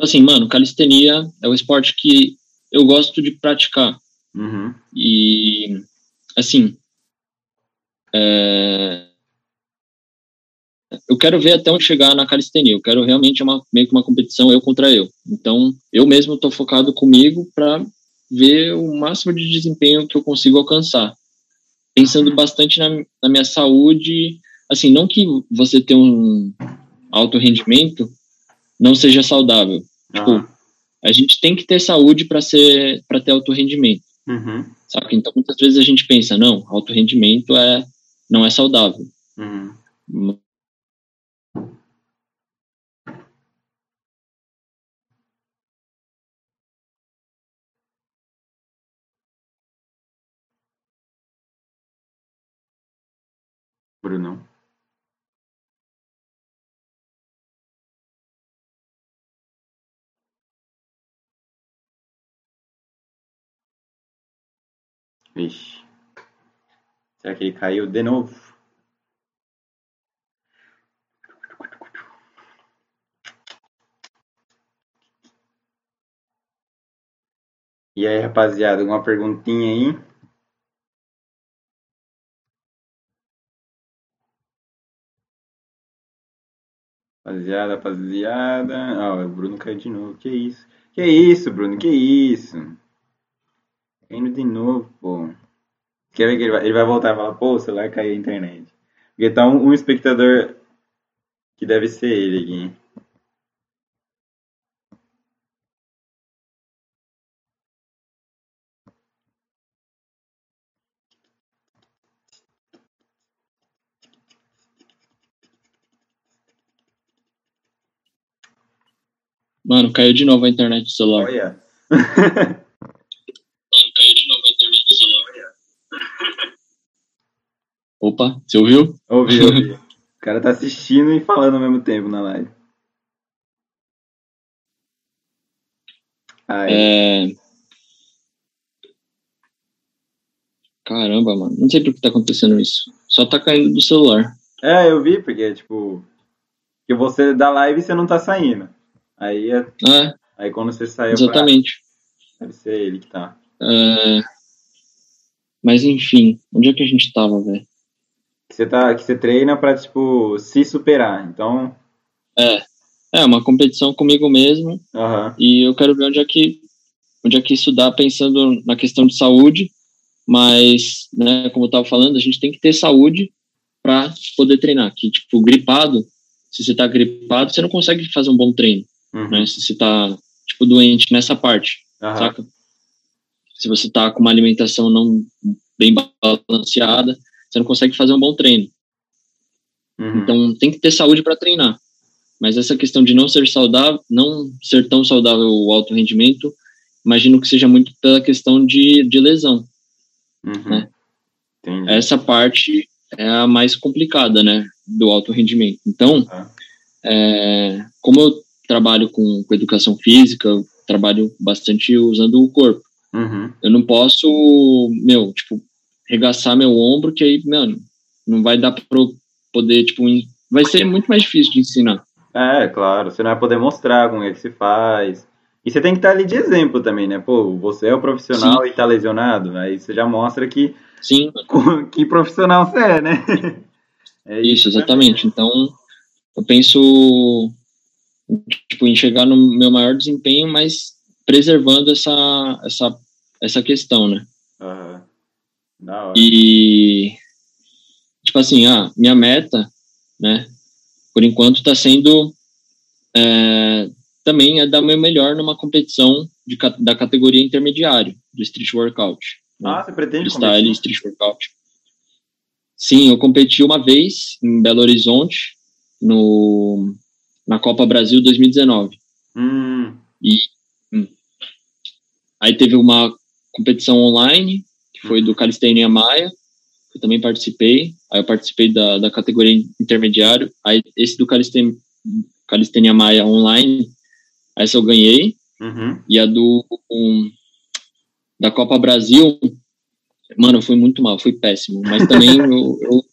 assim, mano, calistenia é o esporte que eu gosto de praticar. Uhum. E, assim, é... eu quero ver até onde chegar na calistenia. Eu quero realmente uma, meio que uma competição eu contra eu. Então, eu mesmo estou focado comigo para ver o máximo de desempenho que eu consigo alcançar. Pensando bastante na, na minha saúde, assim, não que você ter um alto rendimento não seja saudável. Tipo, a gente tem que ter saúde para ser para ter alto rendimento. Uhum. Sabe? Então muitas vezes a gente pensa, não, alto rendimento é não é saudável. Uhum. Brunão. Vixe. Será que ele caiu de novo? E aí, rapaziada, alguma perguntinha aí? Rapaziada, rapaziada. Ah, o Bruno caiu de novo. Que isso? Que isso, Bruno? Que isso? Caindo de novo, pô. Quer ver que ele vai, ele vai voltar e falar, pô, o celular caiu a internet. Porque tá um, um espectador que deve ser ele aqui. Mano, caiu de novo a internet do celular. Olha. Mano, caiu de novo a internet do celular. Opa, você ouviu? Ouvi, ouvi. o cara tá assistindo e falando ao mesmo tempo na live. É... Caramba, mano. Não sei por que tá acontecendo isso. Só tá caindo do celular. É, eu vi, porque, tipo. Que você da live você não tá saindo. Aí, é, é, aí quando você saiu Exatamente. Pra... Deve ser ele que tá. É... Mas enfim, onde é que a gente tava, velho? Que você tá, que você treina pra, tipo, se superar. Então. É. É, uma competição comigo mesmo. Uhum. E eu quero ver onde é que onde é que isso dá pensando na questão de saúde, mas, né, como eu tava falando, a gente tem que ter saúde para poder treinar. Que, tipo, gripado, se você tá gripado, você não consegue fazer um bom treino, uhum. né? Se você tá, tipo, doente nessa parte, uhum. saca? Se você tá com uma alimentação não bem balanceada, você não consegue fazer um bom treino. Uhum. Então, tem que ter saúde para treinar. Mas essa questão de não ser saudável, não ser tão saudável o alto rendimento, imagino que seja muito pela questão de, de lesão. Uhum. Né? Essa parte é a mais complicada, né, do alto rendimento. Então, uhum. é, como eu trabalho com, com, educação física, trabalho bastante usando o corpo. Uhum. Eu não posso, meu, tipo, regaçar meu ombro, que aí, mano, não vai dar para poder, tipo, vai ser muito mais difícil de ensinar. É, claro, você não vai poder mostrar como é que se faz. E você tem que estar ali de exemplo também, né? Pô, você é o profissional Sim. e tá lesionado, aí você já mostra que Sim. que profissional você é, né? É isso, isso, exatamente. Então, eu penso tipo, em chegar no meu maior desempenho, mas preservando essa essa essa questão, né? Uhum. Da hora. E tipo assim, ah, minha meta, né? Por enquanto está sendo é, também é dar o meu melhor numa competição de, da categoria intermediário do street workout. Né? Ah, você pretende competir? street workout. Sim, eu competi uma vez em Belo Horizonte no na Copa Brasil 2019. Hum. E hum, aí teve uma competição online que foi do Calistenia Maia, eu também participei. Aí eu participei da, da categoria intermediário. Aí esse do Calistenia, Calistenia Maia online essa eu ganhei. Uhum. E a do um, da Copa Brasil, mano, eu fui muito mal, fui péssimo. Mas também eu, eu,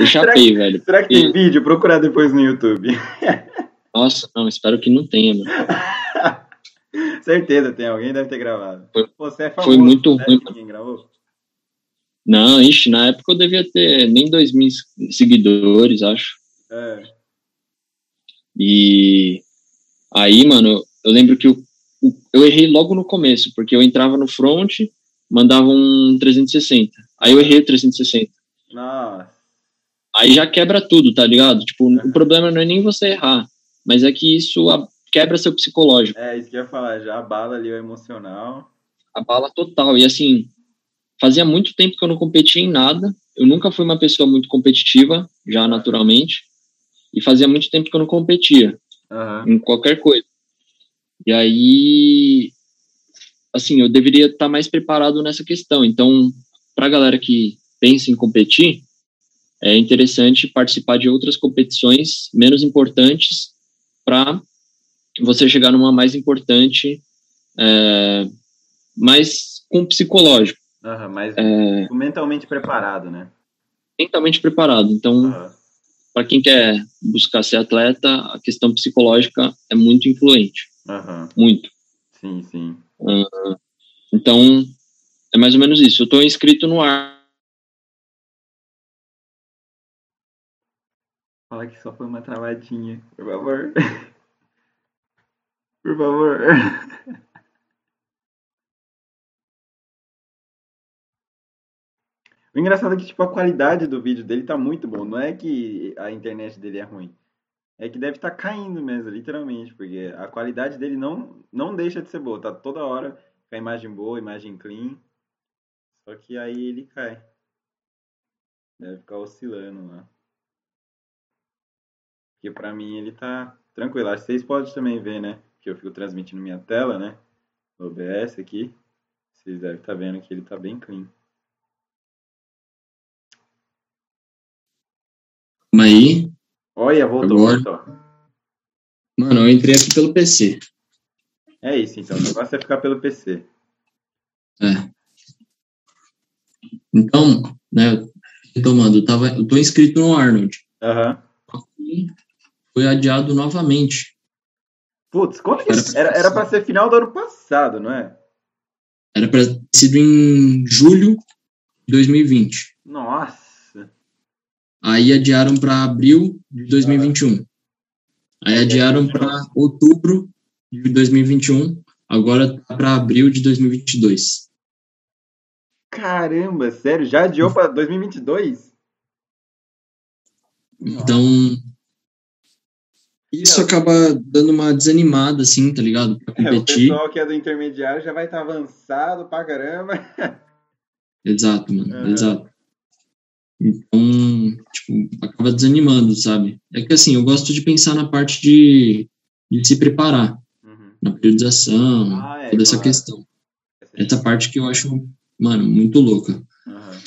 eu chapei, será que, velho. Será que tem vídeo? Procurar depois no YouTube. Nossa, não, espero que não tenha, mano. Certeza tem, alguém deve ter gravado. Foi, Você é famoso, foi muito né? ruim. Quem gravou? Não, ixi, na época eu devia ter nem dois mil seguidores, acho. É. E Aí, mano, eu lembro que eu, eu errei logo no começo, porque eu entrava no front, mandava um 360. Aí eu errei o 360. Nossa. Aí já quebra tudo, tá ligado? Tipo, é. o problema não é nem você errar, mas é que isso quebra seu psicológico. É, isso que eu ia falar, já abala ali o emocional. Abala total. E assim, fazia muito tempo que eu não competia em nada. Eu nunca fui uma pessoa muito competitiva, já naturalmente. E fazia muito tempo que eu não competia uhum. em qualquer coisa. E aí, assim, eu deveria estar mais preparado nessa questão. Então, para a galera que pensa em competir, é interessante participar de outras competições menos importantes para você chegar numa mais importante, é, mais com psicológico. Uhum, mais é, mentalmente preparado, né? Mentalmente preparado. Então, uhum para quem quer buscar ser atleta, a questão psicológica é muito influente. Uhum. Muito. Sim, sim. Então, é mais ou menos isso. Eu estou inscrito no ar. Que só foi uma travadinha, por favor. por favor. O engraçado é que, tipo, a qualidade do vídeo dele tá muito bom. Não é que a internet dele é ruim. É que deve estar tá caindo mesmo, literalmente. Porque a qualidade dele não, não deixa de ser boa. Tá toda hora com a imagem boa, imagem clean. Só que aí ele cai. Deve ficar oscilando lá. Porque pra mim ele tá tranquilo. Acho que vocês podem também ver, né? Que eu fico transmitindo minha tela, né? No OBS aqui. Vocês devem estar tá vendo que ele tá bem clean. Calma aí. Olha, voltou, Agora. voltou. Mano, eu entrei aqui pelo PC. É isso, então. O negócio é ficar pelo PC. É. Então, né, retomando, eu, tava, eu tô inscrito no Arnold. Aham. Uhum. Foi adiado novamente. Putz, quando que era, era pra ser final do ano passado, não é? Era pra ter sido em julho de 2020. Nossa. Aí adiaram para abril de 2021. Aí adiaram para outubro de 2021. Agora tá para abril de 2022. Caramba, sério? Já adiou para 2022? Então, isso acaba dando uma desanimada, assim, tá ligado? Pra competir. É, o pessoal que é do intermediário já vai estar tá avançado pra caramba. Exato, mano, uhum. exato. Então, tipo, acaba desanimando, sabe? É que assim, eu gosto de pensar na parte de, de se preparar, uhum. na periodização, ah, é, toda essa questão. Essa parte que eu acho, mano, muito louca. Uhum.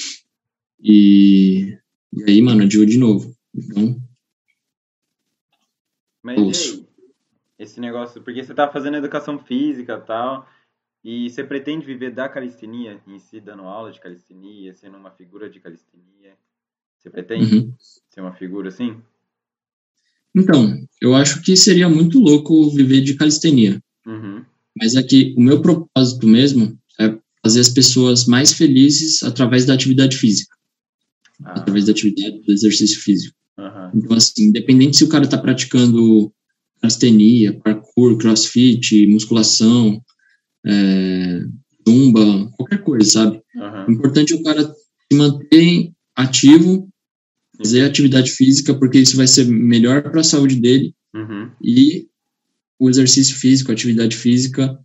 E, e aí, mano, adiou de novo. Então. Mas e aí? Esse negócio, porque você tá fazendo educação física e tal, e você pretende viver da calistenia em si, dando aula de calistenia, sendo uma figura de calistenia? Você pretende uhum. ser uma figura assim? Então, eu acho que seria muito louco viver de calistenia. Uhum. Mas é que o meu propósito mesmo é fazer as pessoas mais felizes através da atividade física. Ah. Através da atividade do exercício físico. Uhum. Então, assim, independente se o cara está praticando calistenia, parkour, crossfit, musculação, é, zumba, qualquer coisa, sabe? Uhum. O importante é o cara se manter ativo, fazer atividade física, porque isso vai ser melhor para a saúde dele. Uhum. E o exercício físico, a atividade física,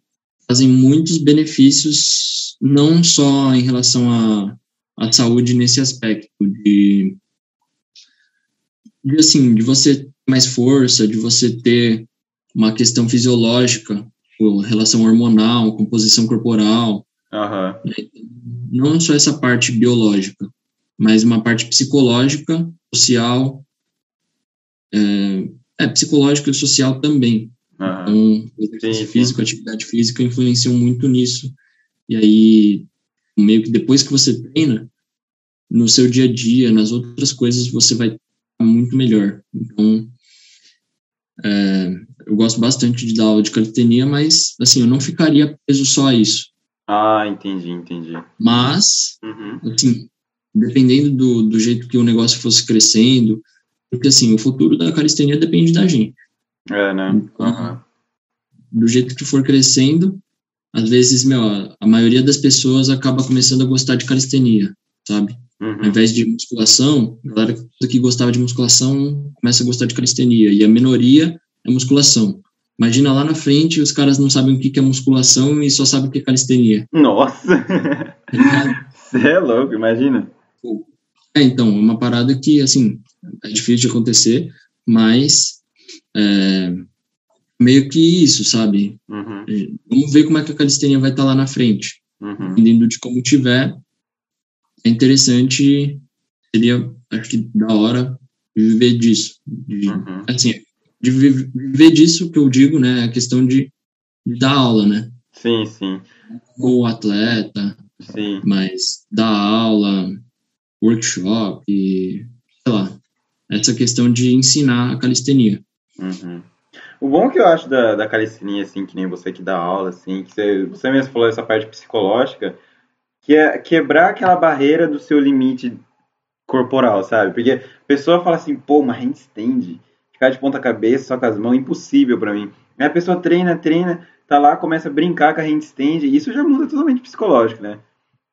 fazem muitos benefícios, não só em relação à, à saúde nesse aspecto, de, de, assim, de você ter mais força, de você ter uma questão fisiológica, relação hormonal, composição corporal, uhum. não só essa parte biológica, mas uma parte psicológica, social, é, é psicológica e social também. Uhum. Então, exercício sim, físico, atividade física influenciam muito nisso. E aí, meio que depois que você treina, no seu dia a dia, nas outras coisas, você vai muito melhor. Então, é, eu gosto bastante de dar aula de calistenia, mas, assim, eu não ficaria preso só a isso. Ah, entendi, entendi. Mas, uhum. assim, dependendo do, do jeito que o negócio fosse crescendo, porque, assim, o futuro da calistenia depende da gente. É, né? Uhum. Do jeito que for crescendo, às vezes, meu, a maioria das pessoas acaba começando a gostar de calistenia, sabe? Uhum. Ao invés de musculação, a galera que gostava de musculação começa a gostar de calistenia, e a minoria é musculação. Imagina lá na frente, os caras não sabem o que é musculação e só sabem o que é calistenia. Nossa! Você é louco, imagina. É, então, é uma parada que, assim, é difícil de acontecer, mas é, meio que isso, sabe? Uhum. Vamos ver como é que a calistenia vai estar lá na frente. Uhum. Dependendo de como tiver, é interessante, seria, acho que da hora, viver disso. De, uhum. Assim, de viver disso que eu digo, né? A questão de, de dar aula, né? Sim, sim. Ou atleta, sim. mas dar aula, workshop, e, sei lá, essa questão de ensinar a calistenia. Uhum. O bom que eu acho da, da calistenia, assim, que nem você que dá aula, assim, que você, você mesmo falou essa parte psicológica, que é quebrar aquela barreira do seu limite corporal, sabe? Porque a pessoa fala assim, pô, uma handstand, ficar de ponta cabeça só com as mãos, impossível para mim. Aí a pessoa treina, treina, tá lá, começa a brincar com a handstand, e isso já muda totalmente psicológico, né?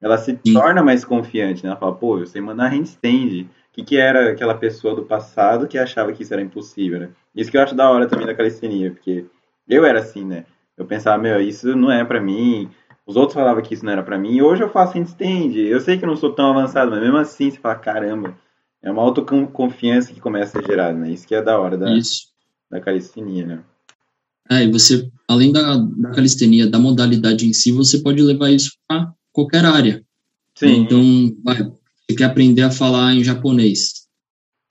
Ela se Sim. torna mais confiante, né? Ela fala, pô, eu sei mandar handstand, que, que era aquela pessoa do passado que achava que isso era impossível, né? Isso que eu acho da hora também da calistenia, porque eu era assim, né? Eu pensava, meu, isso não é para mim. Os outros falavam que isso não era para mim. E hoje eu faço handstand. Eu sei que eu não sou tão avançado, mas mesmo assim você fala, caramba, é uma autoconfiança que começa a gerar, né? Isso que é da hora da, isso. da calistenia, né? É, e você, além da, da calistenia, da modalidade em si, você pode levar isso para qualquer área. Sim. Então, vai, você quer aprender a falar em japonês.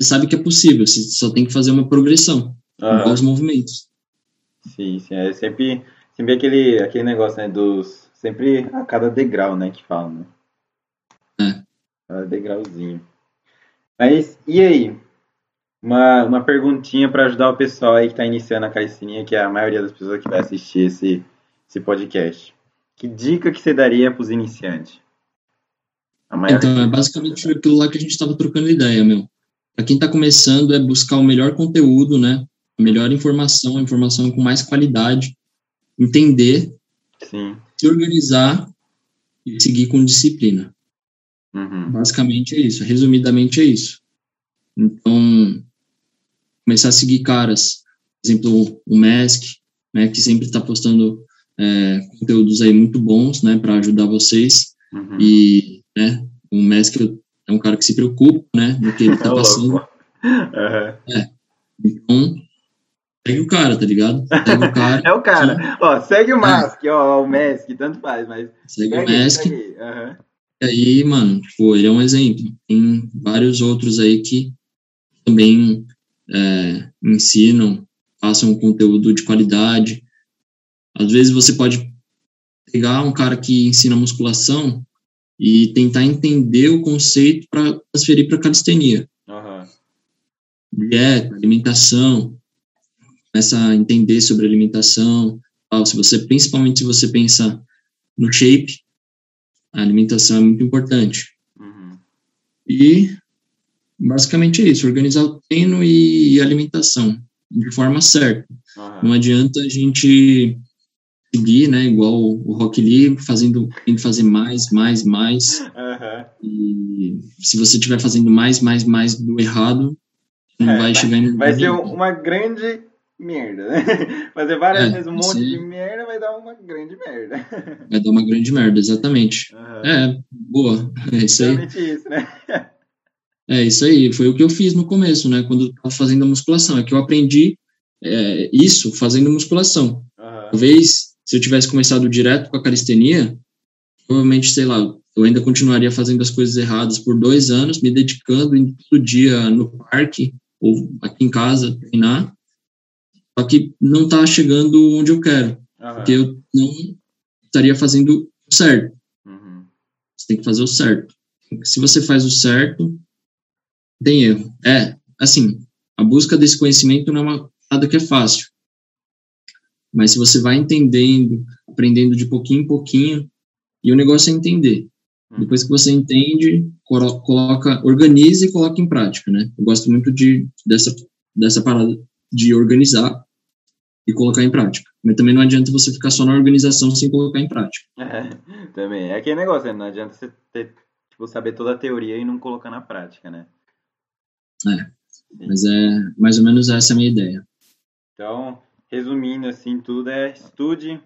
Você sabe que é possível, você só tem que fazer uma progressão com os movimentos. Sim, sim, é sempre, sempre aquele, aquele negócio, né, dos, sempre a cada degrau, né, que falam, né? É. Cada degrauzinho. Mas, e aí? Uma, uma perguntinha para ajudar o pessoal aí que está iniciando a calistenia, que é a maioria das pessoas que vai assistir esse, esse podcast. Que dica que você daria para os iniciantes? Então, é basicamente aquilo lá que a gente estava trocando ideia, meu. Para quem está começando, é buscar o melhor conteúdo, né? A melhor informação, a informação com mais qualidade, entender, Sim. Se organizar e seguir com disciplina. Uhum. Basicamente é isso. Resumidamente é isso. Então, começar a seguir caras exemplo, o Mask, né, que sempre está postando é, conteúdos aí muito bons, né, para ajudar vocês. Uhum. E, né, o Mask é um cara que se preocupa, né, no que ele está é passando. Uhum. É. Então, segue o cara, tá ligado? Segue o cara. é o cara. Que... Ó, segue o é. Mask, é. ó, o Mask, tanto faz, mas. Segue, segue o Mask. Segue. Uhum. E aí, mano, tipo, ele é um exemplo. Tem vários outros aí que também é, ensinam, um conteúdo de qualidade. Às vezes você pode pegar um cara que ensina musculação e tentar entender o conceito para transferir para calistenia. Uhum. Dieta, alimentação, começa a entender sobre alimentação. Se você, principalmente se você pensa no shape, a alimentação é muito importante. Uhum. E basicamente é isso, organizar o treino e alimentação de forma certa. Uhum. Não adianta a gente seguir, né, igual o Rock Lee, fazendo, tem que fazer mais, mais, mais. Uhum. E se você estiver fazendo mais, mais, mais do errado, não é, vai chegar em Vai ser uma grande merda, né? Fazer várias é, vezes um monte sim. de merda vai dar uma grande merda. Vai dar uma grande merda, exatamente. Uhum. É, boa. É isso aí. Isso, né? É isso aí. Foi o que eu fiz no começo, né? Quando eu estava fazendo a musculação. É que eu aprendi é, isso fazendo musculação. Uhum. Talvez, se eu tivesse começado direto com a calistenia, provavelmente, sei lá, eu ainda continuaria fazendo as coisas erradas por dois anos, me dedicando em todo dia no parque ou aqui em casa treinar só que não está chegando onde eu quero, porque eu não estaria fazendo o certo. Uhum. Você tem que fazer o certo. Se você faz o certo, tem erro. É, assim, a busca desse conhecimento não é uma nada que é fácil. Mas se você vai entendendo, aprendendo de pouquinho em pouquinho, e o negócio é entender. Uhum. Depois que você entende, coloca, organiza e coloca em prática, né? Eu gosto muito de dessa dessa parada de organizar e colocar em prática. Mas também não adianta você ficar só na organização sem colocar em prática. É, também. É aquele negócio, né? Não adianta você ter, tipo, saber toda a teoria e não colocar na prática, né? É. Mas é mais ou menos essa a minha ideia. Então, resumindo assim tudo, é estude,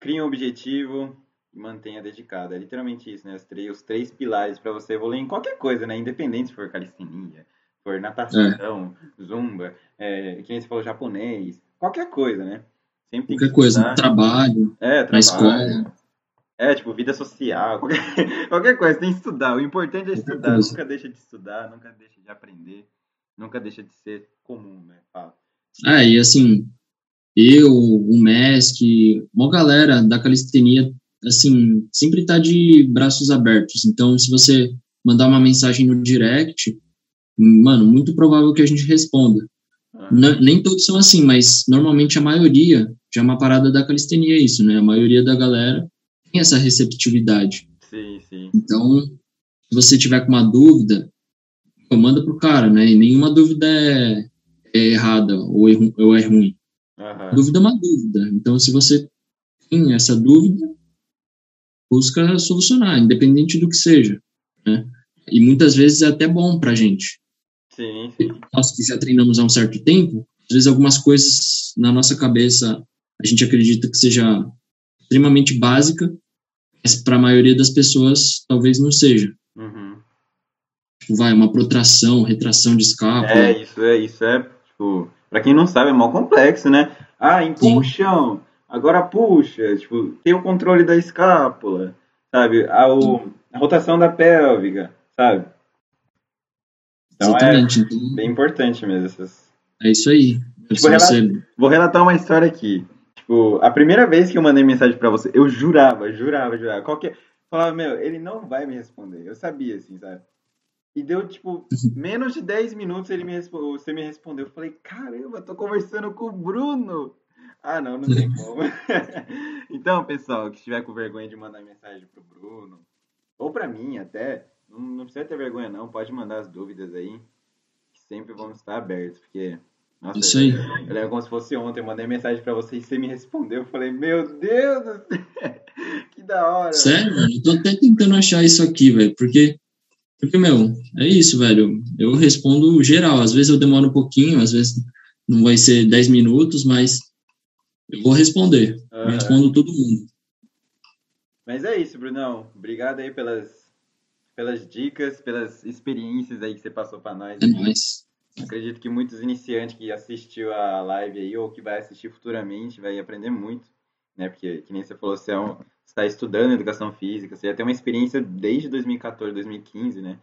crie um objetivo e mantenha dedicado. É literalmente isso, né? Os três, os três pilares para você evoluir em qualquer coisa, né? Independente se for calistenia, for natação, é. zumba, é, que nem você falou, japonês, qualquer coisa, né? Sempre qualquer coisa, trabalho, é, trabalho, na escola. É, tipo, vida social, qualquer, qualquer coisa, tem que estudar. O importante é estudar, nunca deixa de estudar, nunca deixa de aprender, nunca deixa de ser comum, né? Fala. É, e assim, eu, o MESC, uma galera da calistenia, assim, sempre tá de braços abertos. Então, se você mandar uma mensagem no direct, mano, muito provável que a gente responda. Ah. nem todos são assim, mas normalmente a maioria, já é uma parada da calistenia isso, né? A maioria da galera tem essa receptividade. Sim, sim. Então, se você tiver com uma dúvida, manda pro cara, né? E nenhuma dúvida é, é errada ou é, ou é ruim. Uhum. Dúvida é uma dúvida. Então, se você tem essa dúvida, busca solucionar, independente do que seja, né? E muitas vezes é até bom pra gente. Sim, sim. Nós que já treinamos há um certo tempo, às vezes algumas coisas na nossa cabeça a gente acredita que seja extremamente básica, mas para a maioria das pessoas talvez não seja. Uhum. Tipo, vai, uma protração, retração de escápula. É, isso é, isso é, tipo, para quem não sabe, é mal complexo, né? Ah, empurra agora puxa, tipo, tem o controle da escápula, sabe? A, o, a rotação da pélvica, sabe? Então Exatamente. é então, bem importante mesmo. Essas... É isso aí. Tipo, você... Vou relatar uma história aqui. Tipo, a primeira vez que eu mandei mensagem para você, eu jurava, jurava, jurava. Qualquer... Falava, meu, ele não vai me responder. Eu sabia, assim, sabe? E deu, tipo, menos de 10 minutos ele me respo... você me respondeu. Eu falei, caramba, tô conversando com o Bruno. Ah, não, não tem como. então, pessoal, que estiver com vergonha de mandar mensagem pro Bruno, ou para mim até, não, não, precisa ter vergonha, não. Pode mandar as dúvidas aí. Que sempre vamos estar abertos, porque. Nossa, Isso aí. Eu, lembro como se fosse ontem. Eu mandei mensagem pra você e você me respondeu. Eu falei, meu Deus do céu, que da hora. Sério, mano? Eu tô até tentando achar isso aqui, velho, porque. Porque, meu, é isso, velho. Eu respondo geral. Às vezes eu demoro um pouquinho, às vezes não vai ser 10 minutos, mas eu vou responder. Uhum. Eu respondo todo mundo. Mas é isso, Brunão. Obrigado aí pelas, pelas dicas, pelas experiências aí que você passou para nós. É nóis. Acredito que muitos iniciantes que assistiu a live aí ou que vai assistir futuramente vai aprender muito, né? Porque, que nem você falou, você é um, está estudando educação física, você já tem uma experiência desde 2014, 2015, né?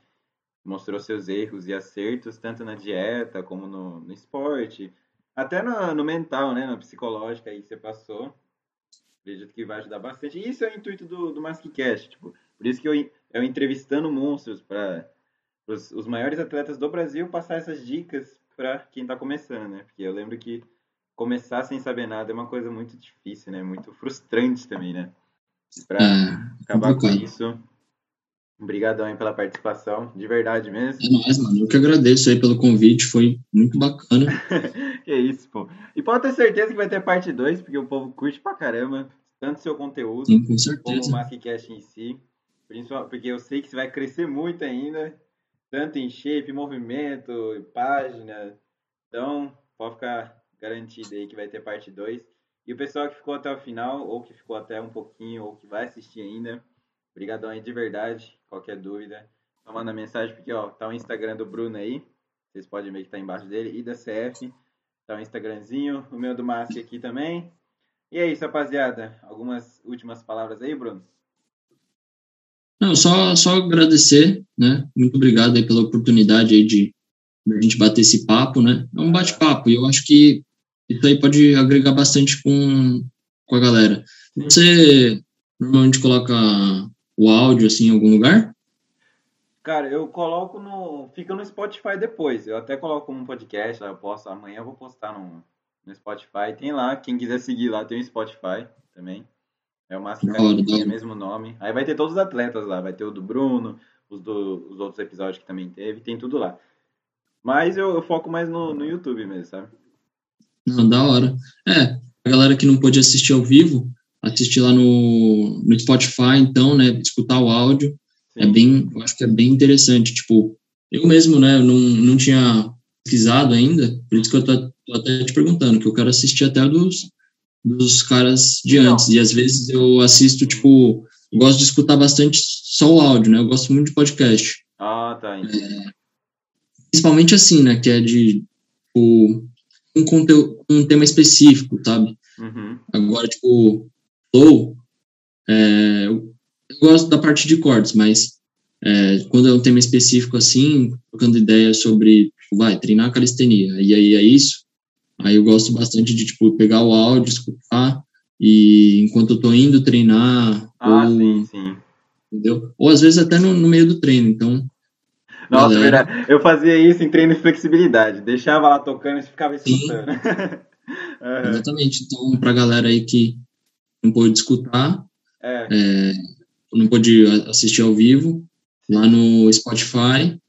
Mostrou seus erros e acertos, tanto na dieta como no, no esporte, até no, no, mental, né? No psicológico aí que você passou. Acredito que vai ajudar bastante. E isso é o intuito do, do Maskcast, tipo, por isso que eu, eu entrevistando monstros para os, os maiores atletas do Brasil passar essas dicas para quem está começando, né? Porque eu lembro que começar sem saber nada é uma coisa muito difícil, né? Muito frustrante também, né? Para é, acabar com isso. Obrigadão aí pela participação, de verdade mesmo. É nóis, mano. Eu que agradeço aí pelo convite, foi muito bacana. que isso, pô. E pode ter certeza que vai ter parte 2, porque o povo curte pra caramba, tanto seu conteúdo, Sim, com certeza. como o Maskcast em si. Porque eu sei que você vai crescer muito ainda, tanto em shape, movimento, página. Então, pode ficar garantido aí que vai ter parte 2. E o pessoal que ficou até o final, ou que ficou até um pouquinho, ou que vai assistir ainda, obrigadão aí de verdade. Qualquer dúvida, só manda mensagem, porque ó, tá o Instagram do Bruno aí. Vocês podem ver que tá embaixo dele. E da CF. Tá o Instagramzinho. O meu do Márcio aqui também. E é isso, rapaziada. Algumas últimas palavras aí, Bruno? Não, só, só agradecer, né? Muito obrigado aí pela oportunidade aí de, de a gente bater esse papo, né? É um bate-papo e eu acho que isso aí pode agregar bastante com, com a galera. Você normalmente coloca o áudio assim em algum lugar? Cara, eu coloco no. Fica no Spotify depois. Eu até coloco um podcast, eu posto. Amanhã eu vou postar no, no Spotify. Tem lá, quem quiser seguir lá, tem o Spotify também. É o Márcio é mesmo nome. Aí vai ter todos os atletas lá, vai ter o do Bruno, os, do, os outros episódios que também teve, tem tudo lá. Mas eu, eu foco mais no, no YouTube mesmo, sabe? Não, da hora. É, a galera que não pôde assistir ao vivo, assistir lá no, no Spotify, então, né, escutar o áudio, é Sim. é bem, eu acho que é bem interessante, tipo, eu mesmo, né, não, não tinha pesquisado ainda, por isso que eu tô, tô até te perguntando, que eu quero assistir até dos, dos caras de antes. E às vezes eu assisto, tipo, gosto de escutar bastante só o áudio, né? Eu gosto muito de podcast. Ah, tá. É, principalmente assim, né? Que é de tipo, um, conteúdo, um tema específico, sabe? Uhum. Agora, tipo, flow, é, eu gosto da parte de cortes, mas é, quando é um tema específico assim, trocando ideias sobre, tipo, vai, treinar calistenia, e aí é isso, Aí eu gosto bastante de, tipo, pegar o áudio, escutar, e enquanto eu tô indo treinar. Ah, ou, sim, sim. Entendeu? Ou às vezes até no, no meio do treino, então. Nossa, galera... verdade. Eu fazia isso em treino de flexibilidade. Deixava lá tocando e ficava escutando. uhum. Exatamente. Então, pra galera aí que não pôde escutar, é. É, não pôde assistir ao vivo, lá no Spotify.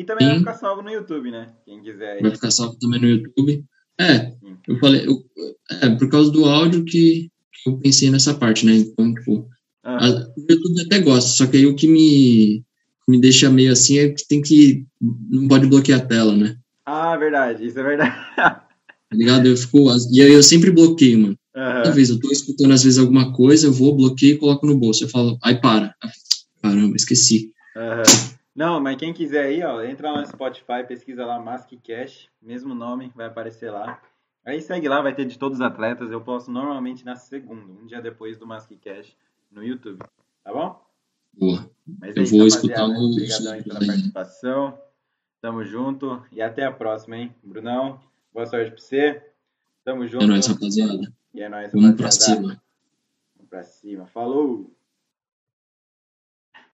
E também Sim. vai ficar salvo no YouTube, né? Quem quiser. Aí. Vai ficar salvo também no YouTube. É, eu falei, eu, é por causa do áudio que, que eu pensei nessa parte, né? Então, tipo, ah. a, o YouTube até gosta, só que aí o que me, me deixa meio assim é que tem que. Não pode bloquear a tela, né? Ah, verdade, isso é verdade. tá ligado? Eu fico. E aí eu sempre bloqueio, mano. Uhum. Toda vez eu tô escutando, às vezes, alguma coisa, eu vou, bloqueio e coloco no bolso. Eu falo, aí para. Caramba, esqueci. Uhum. Não, mas quem quiser aí, ó, entra lá no Spotify, pesquisa lá Mask Cash, mesmo nome, vai aparecer lá. Aí segue lá, vai ter de todos os atletas. Eu posto normalmente na segunda, um dia depois do Mask Cash no YouTube. Tá bom? Boa. Mas é eu isso, vou escutar o. Obrigadão aí pela participação. Tamo junto e até a próxima, hein? Brunão, boa sorte pra você. Tamo junto. É nóis, rapaziada. E é nóis, Vamos pra cima. Vamos pra cima. Falou!